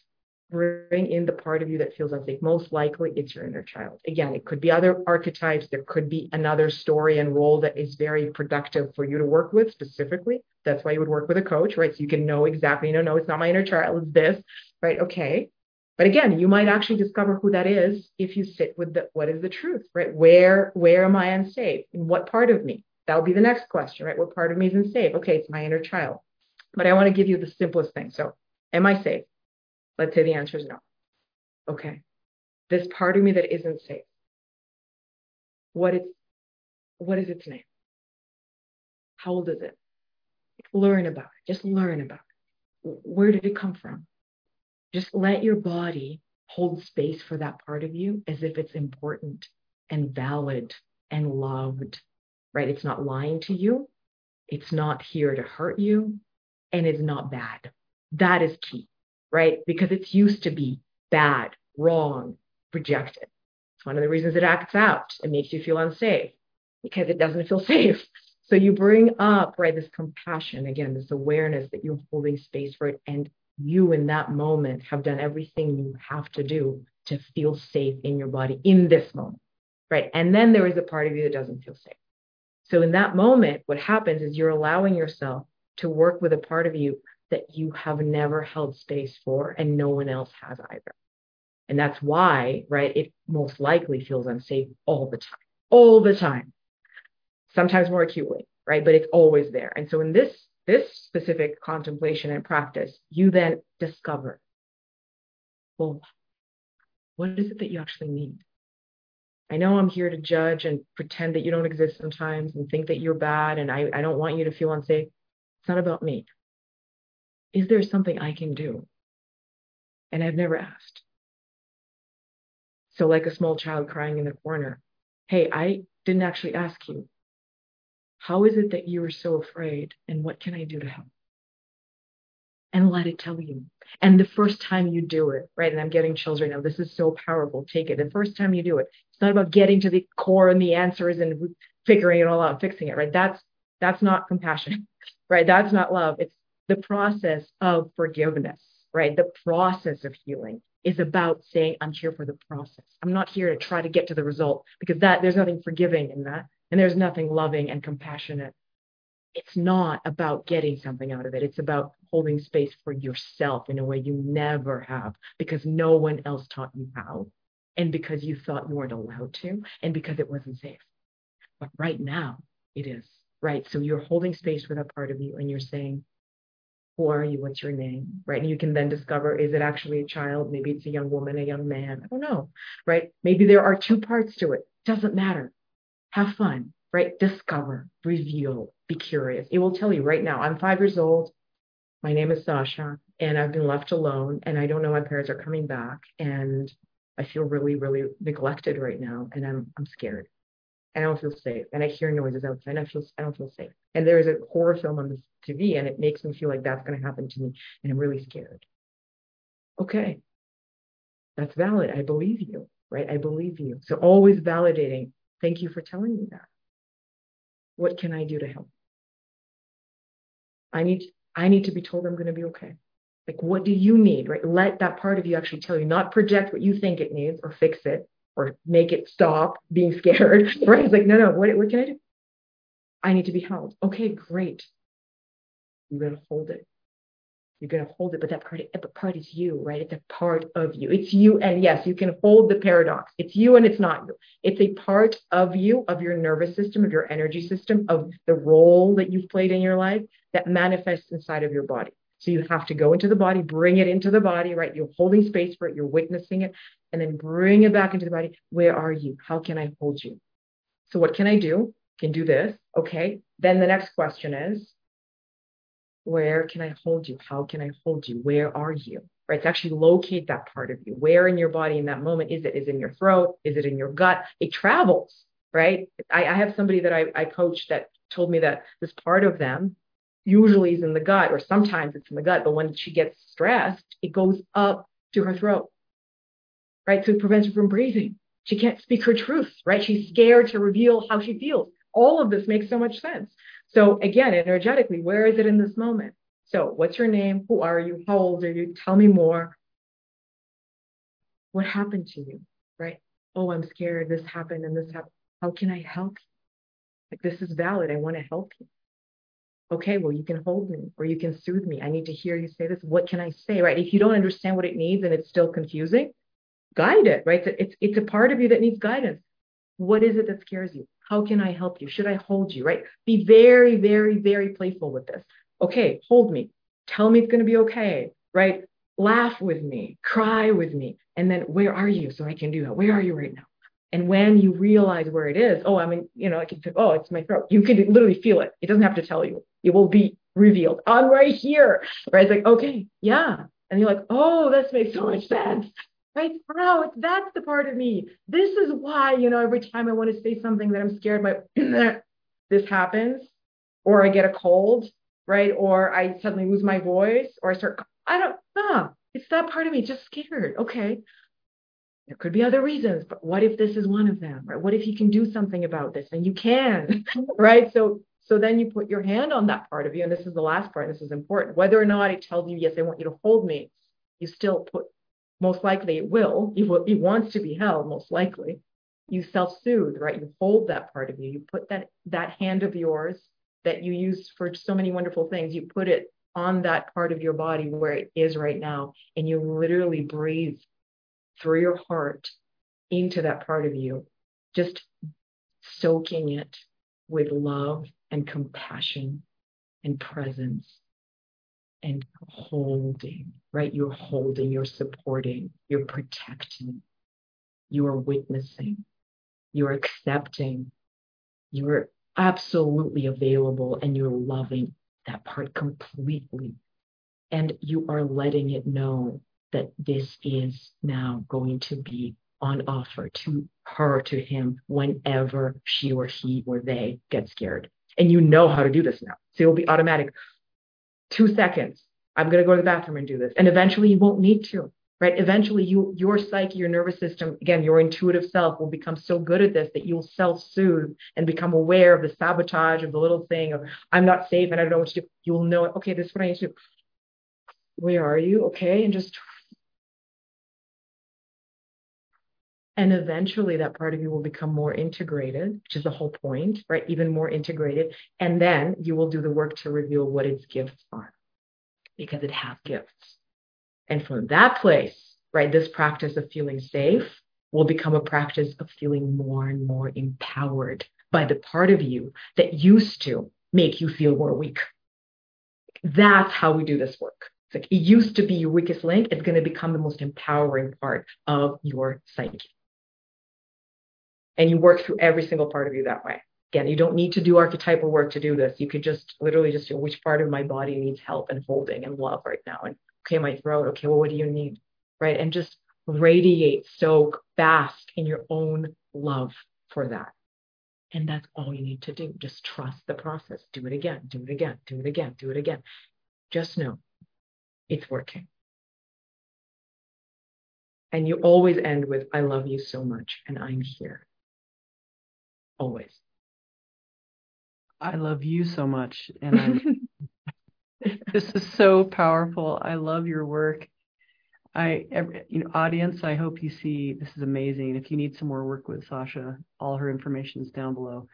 bring in the part of you that feels unsafe. Most likely it's your inner child. Again, it could be other archetypes. There could be another story and role that is very productive for you to work with specifically. That's why you would work with a coach, right? So you can know exactly, no, no, it's not my inner child, it's this, right? Okay. But again, you might actually discover who that is if you sit with the what is the truth, right? Where where am I unsafe? In what part of me? That will be the next question, right? What part of me is unsafe? Okay, it's my inner child. But I want to give you the simplest thing. So, am I safe? Let's say the answer is no. Okay. This part of me that isn't safe. What is what is its name? How old is it? Learn about it. Just learn about it. Where did it come from? Just let your body hold space for that part of you as if it's important and valid and loved, right? It's not lying to you. It's not here to hurt you and it's not bad. That is key right? Because it's used to be bad, wrong, rejected. It's one of the reasons it acts out. It makes you feel unsafe because it doesn't feel [LAUGHS] safe. So you bring up, right, this compassion, again, this awareness that you're holding space for it. And you in that moment have done everything you have to do to feel safe in your body in this moment, right? And then there is a part of you that doesn't feel safe. So in that moment, what happens is you're allowing yourself to work with a part of you that you have never held space for and no one else has either. And that's why, right, it most likely feels unsafe all the time, all the time, sometimes more acutely, right? But it's always there. And so in this, this specific contemplation and practice, you then discover, well, what is it that you actually need? I know I'm here to judge and pretend that you don't exist sometimes and think that you're bad and I, I don't want you to feel unsafe. It's not about me is there something I can do? And I've never asked. So, like a small child crying in the corner, hey, I didn't actually ask you. How is it that you are so afraid? And what can I do to help? And let it tell you. And the first time you do it, right? And I'm getting chills right now. This is so powerful. Take it. The first time you do it, it's not about getting to the core and the answers and figuring it all out, fixing it, right? That's that's not compassion, [LAUGHS] right? That's not love. It's the process of forgiveness, right? The process of healing is about saying, I'm here for the process. I'm not here to try to get to the result because that there's nothing forgiving in that. And there's nothing loving and compassionate. It's not about getting something out of it. It's about holding space for yourself in a way you never have because no one else taught you how. And because you thought you weren't allowed to, and because it wasn't safe. But right now, it is, right? So you're holding space for that part of you and you're saying, who are you? What's your name? Right. And you can then discover is it actually a child? Maybe it's a young woman, a young man. I don't know. Right. Maybe there are two parts to it. Doesn't matter. Have fun. Right. Discover, reveal, be curious. It will tell you right now. I'm five years old. My name is Sasha, and I've been left alone, and I don't know my parents are coming back, and I feel really, really neglected right now, and I'm I'm scared. I don't feel safe. And I hear noises outside. And I feel I don't feel safe. And there is a horror film on the TV, and it makes me feel like that's going to happen to me, and I'm really scared. Okay, that's valid. I believe you, right? I believe you. So always validating. Thank you for telling me that. What can I do to help? I need I need to be told I'm going to be okay. Like, what do you need, right? Let that part of you actually tell you, not project what you think it needs or fix it, or make it stop being scared, [LAUGHS] right? It's like, no, no, what, what can I do? I need to be held. Okay, great. You're going to hold it. You're going to hold it, but that part, but part is you, right? It's a part of you. It's you. And yes, you can hold the paradox. It's you and it's not you. It's a part of you, of your nervous system, of your energy system, of the role that you've played in your life that manifests inside of your body. So you have to go into the body, bring it into the body, right? You're holding space for it, you're witnessing it, and then bring it back into the body. Where are you? How can I hold you? So what can I do? Can do this. Okay. Then the next question is, where can I hold you? How can I hold you? Where are you? Right? To actually locate that part of you. Where in your body in that moment is it? Is it in your throat? Is it in your gut? It travels, right? I, I have somebody that I, I coach that told me that this part of them usually is in the gut, or sometimes it's in the gut, but when she gets stressed, it goes up to her throat, right? So it prevents her from breathing. She can't speak her truth, right? She's scared to reveal how she feels. All of this makes so much sense. So again, energetically, where is it in this moment? So what's your name? Who are you? How old are you? Tell me more. what happened to you? Right? Oh, I'm scared. This happened and this happened. How can I help you? Like, this is valid. I want to help you. Okay, well, you can hold me or you can soothe me. I need to hear you say this. What can I say? Right? If you don't understand what it needs and it's still confusing, guide it. Right? It's, it's a part of you that needs guidance. What is it that scares you? How can I help you? Should I hold you? Right? Be very, very, very playful with this. Okay, hold me. Tell me it's going to be okay. Right? Laugh with me. Cry with me. And then where are you? So I can do that. Where are you right now? And when you realize where it is, oh, I mean, you know, I can say, oh, it's my throat. You can literally feel it. It doesn't have to tell you. It will be revealed. I'm right here. Right? It's like, okay, yeah. And you're like, oh, this makes so much sense. Right? Wow, that's the part of me. This is why, you know, every time I want to say something that I'm scared, my [CLEARS THROAT] this happens, or I get a cold, right? Or I suddenly lose my voice, or I start, I don't, ah, it's that part of me just scared. Okay. There could be other reasons, but what if this is one of them? Right? What if you can do something about this? And you can, [LAUGHS] right? So so then you put your hand on that part of you, and this is the last part, this is important. Whether or not it tells you, yes, I want you to hold me, you still put most likely it will. It, will, it wants to be held, most likely. You self-soothe, right? You hold that part of you. You put that that hand of yours that you use for so many wonderful things, you put it on that part of your body where it is right now, and you literally breathe through your heart into that part of you, just soaking it with love and compassion and presence and holding, right? You're holding, you're supporting, you're protecting, you are witnessing, you're accepting, you're absolutely available, and you're loving that part completely. And you are letting it know that this is now going to be on offer to her, to him, whenever she or he or they get scared. And you know how to do this now. So it'll be automatic. Two seconds. I'm going to go to the bathroom and do this. And eventually you won't need to, right? Eventually you, your psyche, your nervous system, again, your intuitive self will become so good at this that you'll self-soothe and become aware of the sabotage of the little thing of I'm not safe and I don't know what to do. You will know, okay, this is what I need to do. Where are you? Okay. And just And eventually that part of you will become more integrated, which is the whole point, right? Even more integrated. And then you will do the work to reveal what its gifts are because it has gifts. And from that place, right, this practice of feeling safe will become a practice of feeling more and more empowered by the part of you that used to make you feel more weak. That's how we do this work. It's like it used to be your weakest link. It's going to become the most empowering part of your psyche and you work through every single part of you that way. Again, you don't need to do archetypal work to do this. You could just literally just feel which part of my body needs help and holding and love right now. And okay, my throat. Okay, well, what do you need? Right. And just radiate, soak, bask in your own love for that. And that's all you need to do. Just trust the process. Do it again, do it again, do it again, do it again. Just know it's working. And you always end with, I love you so much and I'm here always. I love you so much, and [LAUGHS] this is so powerful. I love your work. I, every, you know, audience, I hope you see this is amazing. If you need some more work with Sasha, all her information is down below.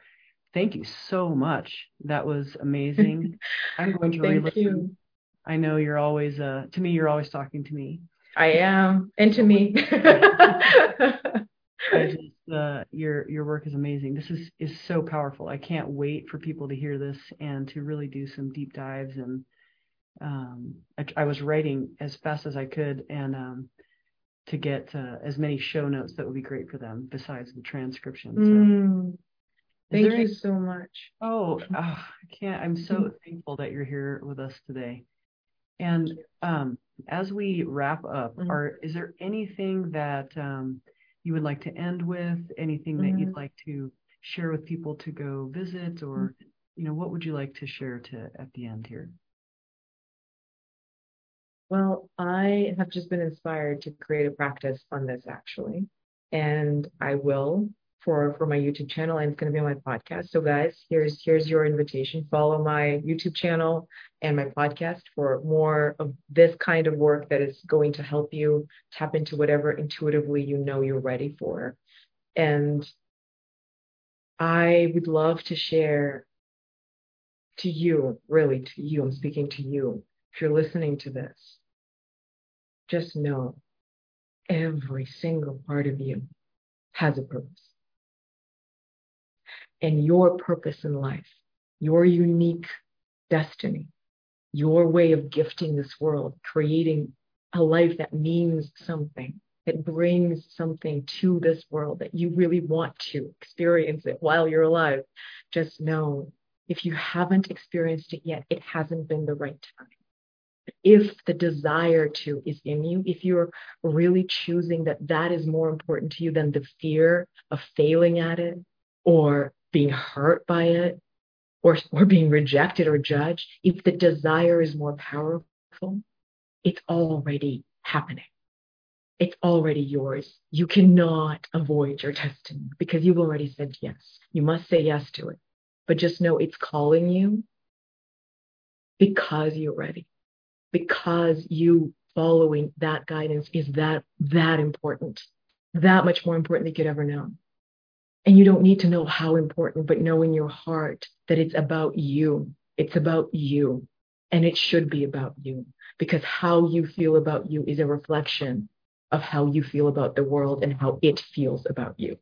Thank you so much. That was amazing. [LAUGHS] I'm going to Thank you. I know you're always, uh, to me, you're always talking to me. I am, and to me. [LAUGHS] I just uh, your your work is amazing. This is is so powerful. I can't wait for people to hear this and to really do some deep dives. And um, I, I, was writing as fast as I could, and um, to get uh, as many show notes that would be great for them besides the transcription. So. Mm. Thank you any... so much. Oh, oh, I can't. I'm so thankful that you're here with us today. And um, as we wrap up, mm-hmm. are is there anything that um, you would like to end with, anything that mm-hmm. you'd like to share with people to go visit, or mm-hmm. you know, what would you like to share to at the end here? Well, I have just been inspired to create a practice on this actually, and I will for for my YouTube channel and it's going to be on my podcast. So guys, here's here's your invitation. Follow my YouTube channel and my podcast for more of this kind of work that is going to help you tap into whatever intuitively you know you're ready for. And I would love to share to you, really to you, I'm speaking to you. If you're listening to this, just know every single part of you has a purpose and your purpose in life, your unique destiny, your way of gifting this world, creating a life that means something, that brings something to this world that you really want to experience it while you're alive. Just know if you haven't experienced it yet, it hasn't been the right time. If the desire to is in you, if you're really choosing that that is more important to you than the fear of failing at it or being hurt by it or, or being rejected or judged, if the desire is more powerful, it's already happening. It's already yours. You cannot avoid your destiny because you've already said yes. You must say yes to it. But just know it's calling you because you're ready, because you following that guidance is that that important, that much more important than you could ever know. And you don't need to know how important, but know in your heart that it's about you. It's about you. And it should be about you because how you feel about you is a reflection of how you feel about the world and how it feels about you.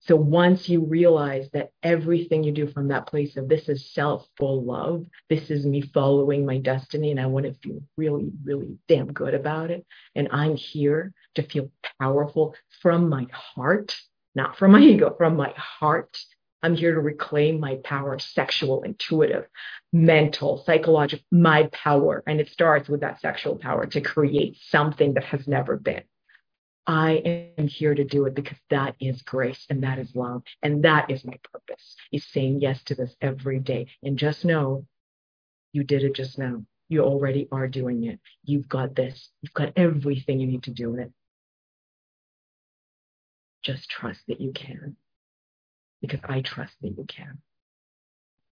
So once you realize that everything you do from that place of this is self full love, this is me following my destiny, and I want to feel really, really damn good about it. And I'm here to feel powerful from my heart not from my [LAUGHS] ego, from my heart. I'm here to reclaim my power, sexual, intuitive, mental, psychological, my power. And it starts with that sexual power to create something that has never been. I am here to do it because that is grace and that is love. And that is my purpose, is saying yes to this every day. And just know you did it just now. You already are doing it. You've got this. You've got everything you need to do it. Just trust that you can. Because I trust that you can.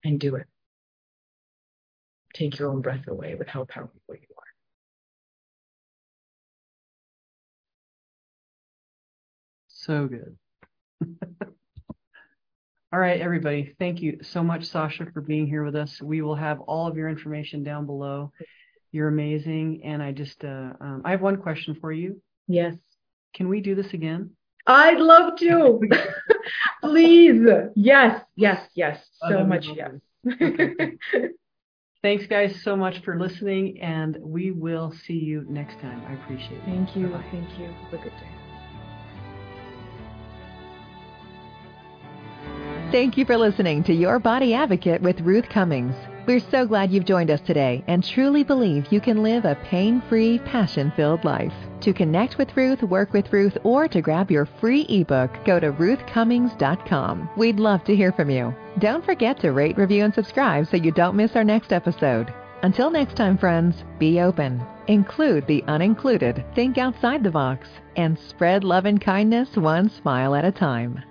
And do it. Take your own breath away with how powerful you are. So good. [LAUGHS] all right, everybody. Thank you so much, Sasha, for being here with us. We will have all of your information down below. You're amazing. And I just, uh, um, I have one question for you. Yes. Can we do this again? I'd love to. [LAUGHS] Please. Yes, yes, yes. So oh, much yes. Okay. [LAUGHS] Thanks, guys, so much for listening, and we will see you next time. I appreciate it. Thank you. Bye-bye. Thank you. Have a good day. Thank you for listening to Your Body Advocate with Ruth Cummings. We're so glad you've joined us today and truly believe you can live a pain free, passion filled life. To connect with Ruth, work with Ruth, or to grab your free ebook, go to ruthcummings.com. We'd love to hear from you. Don't forget to rate, review, and subscribe so you don't miss our next episode. Until next time, friends, be open, include the unincluded, think outside the box, and spread love and kindness one smile at a time.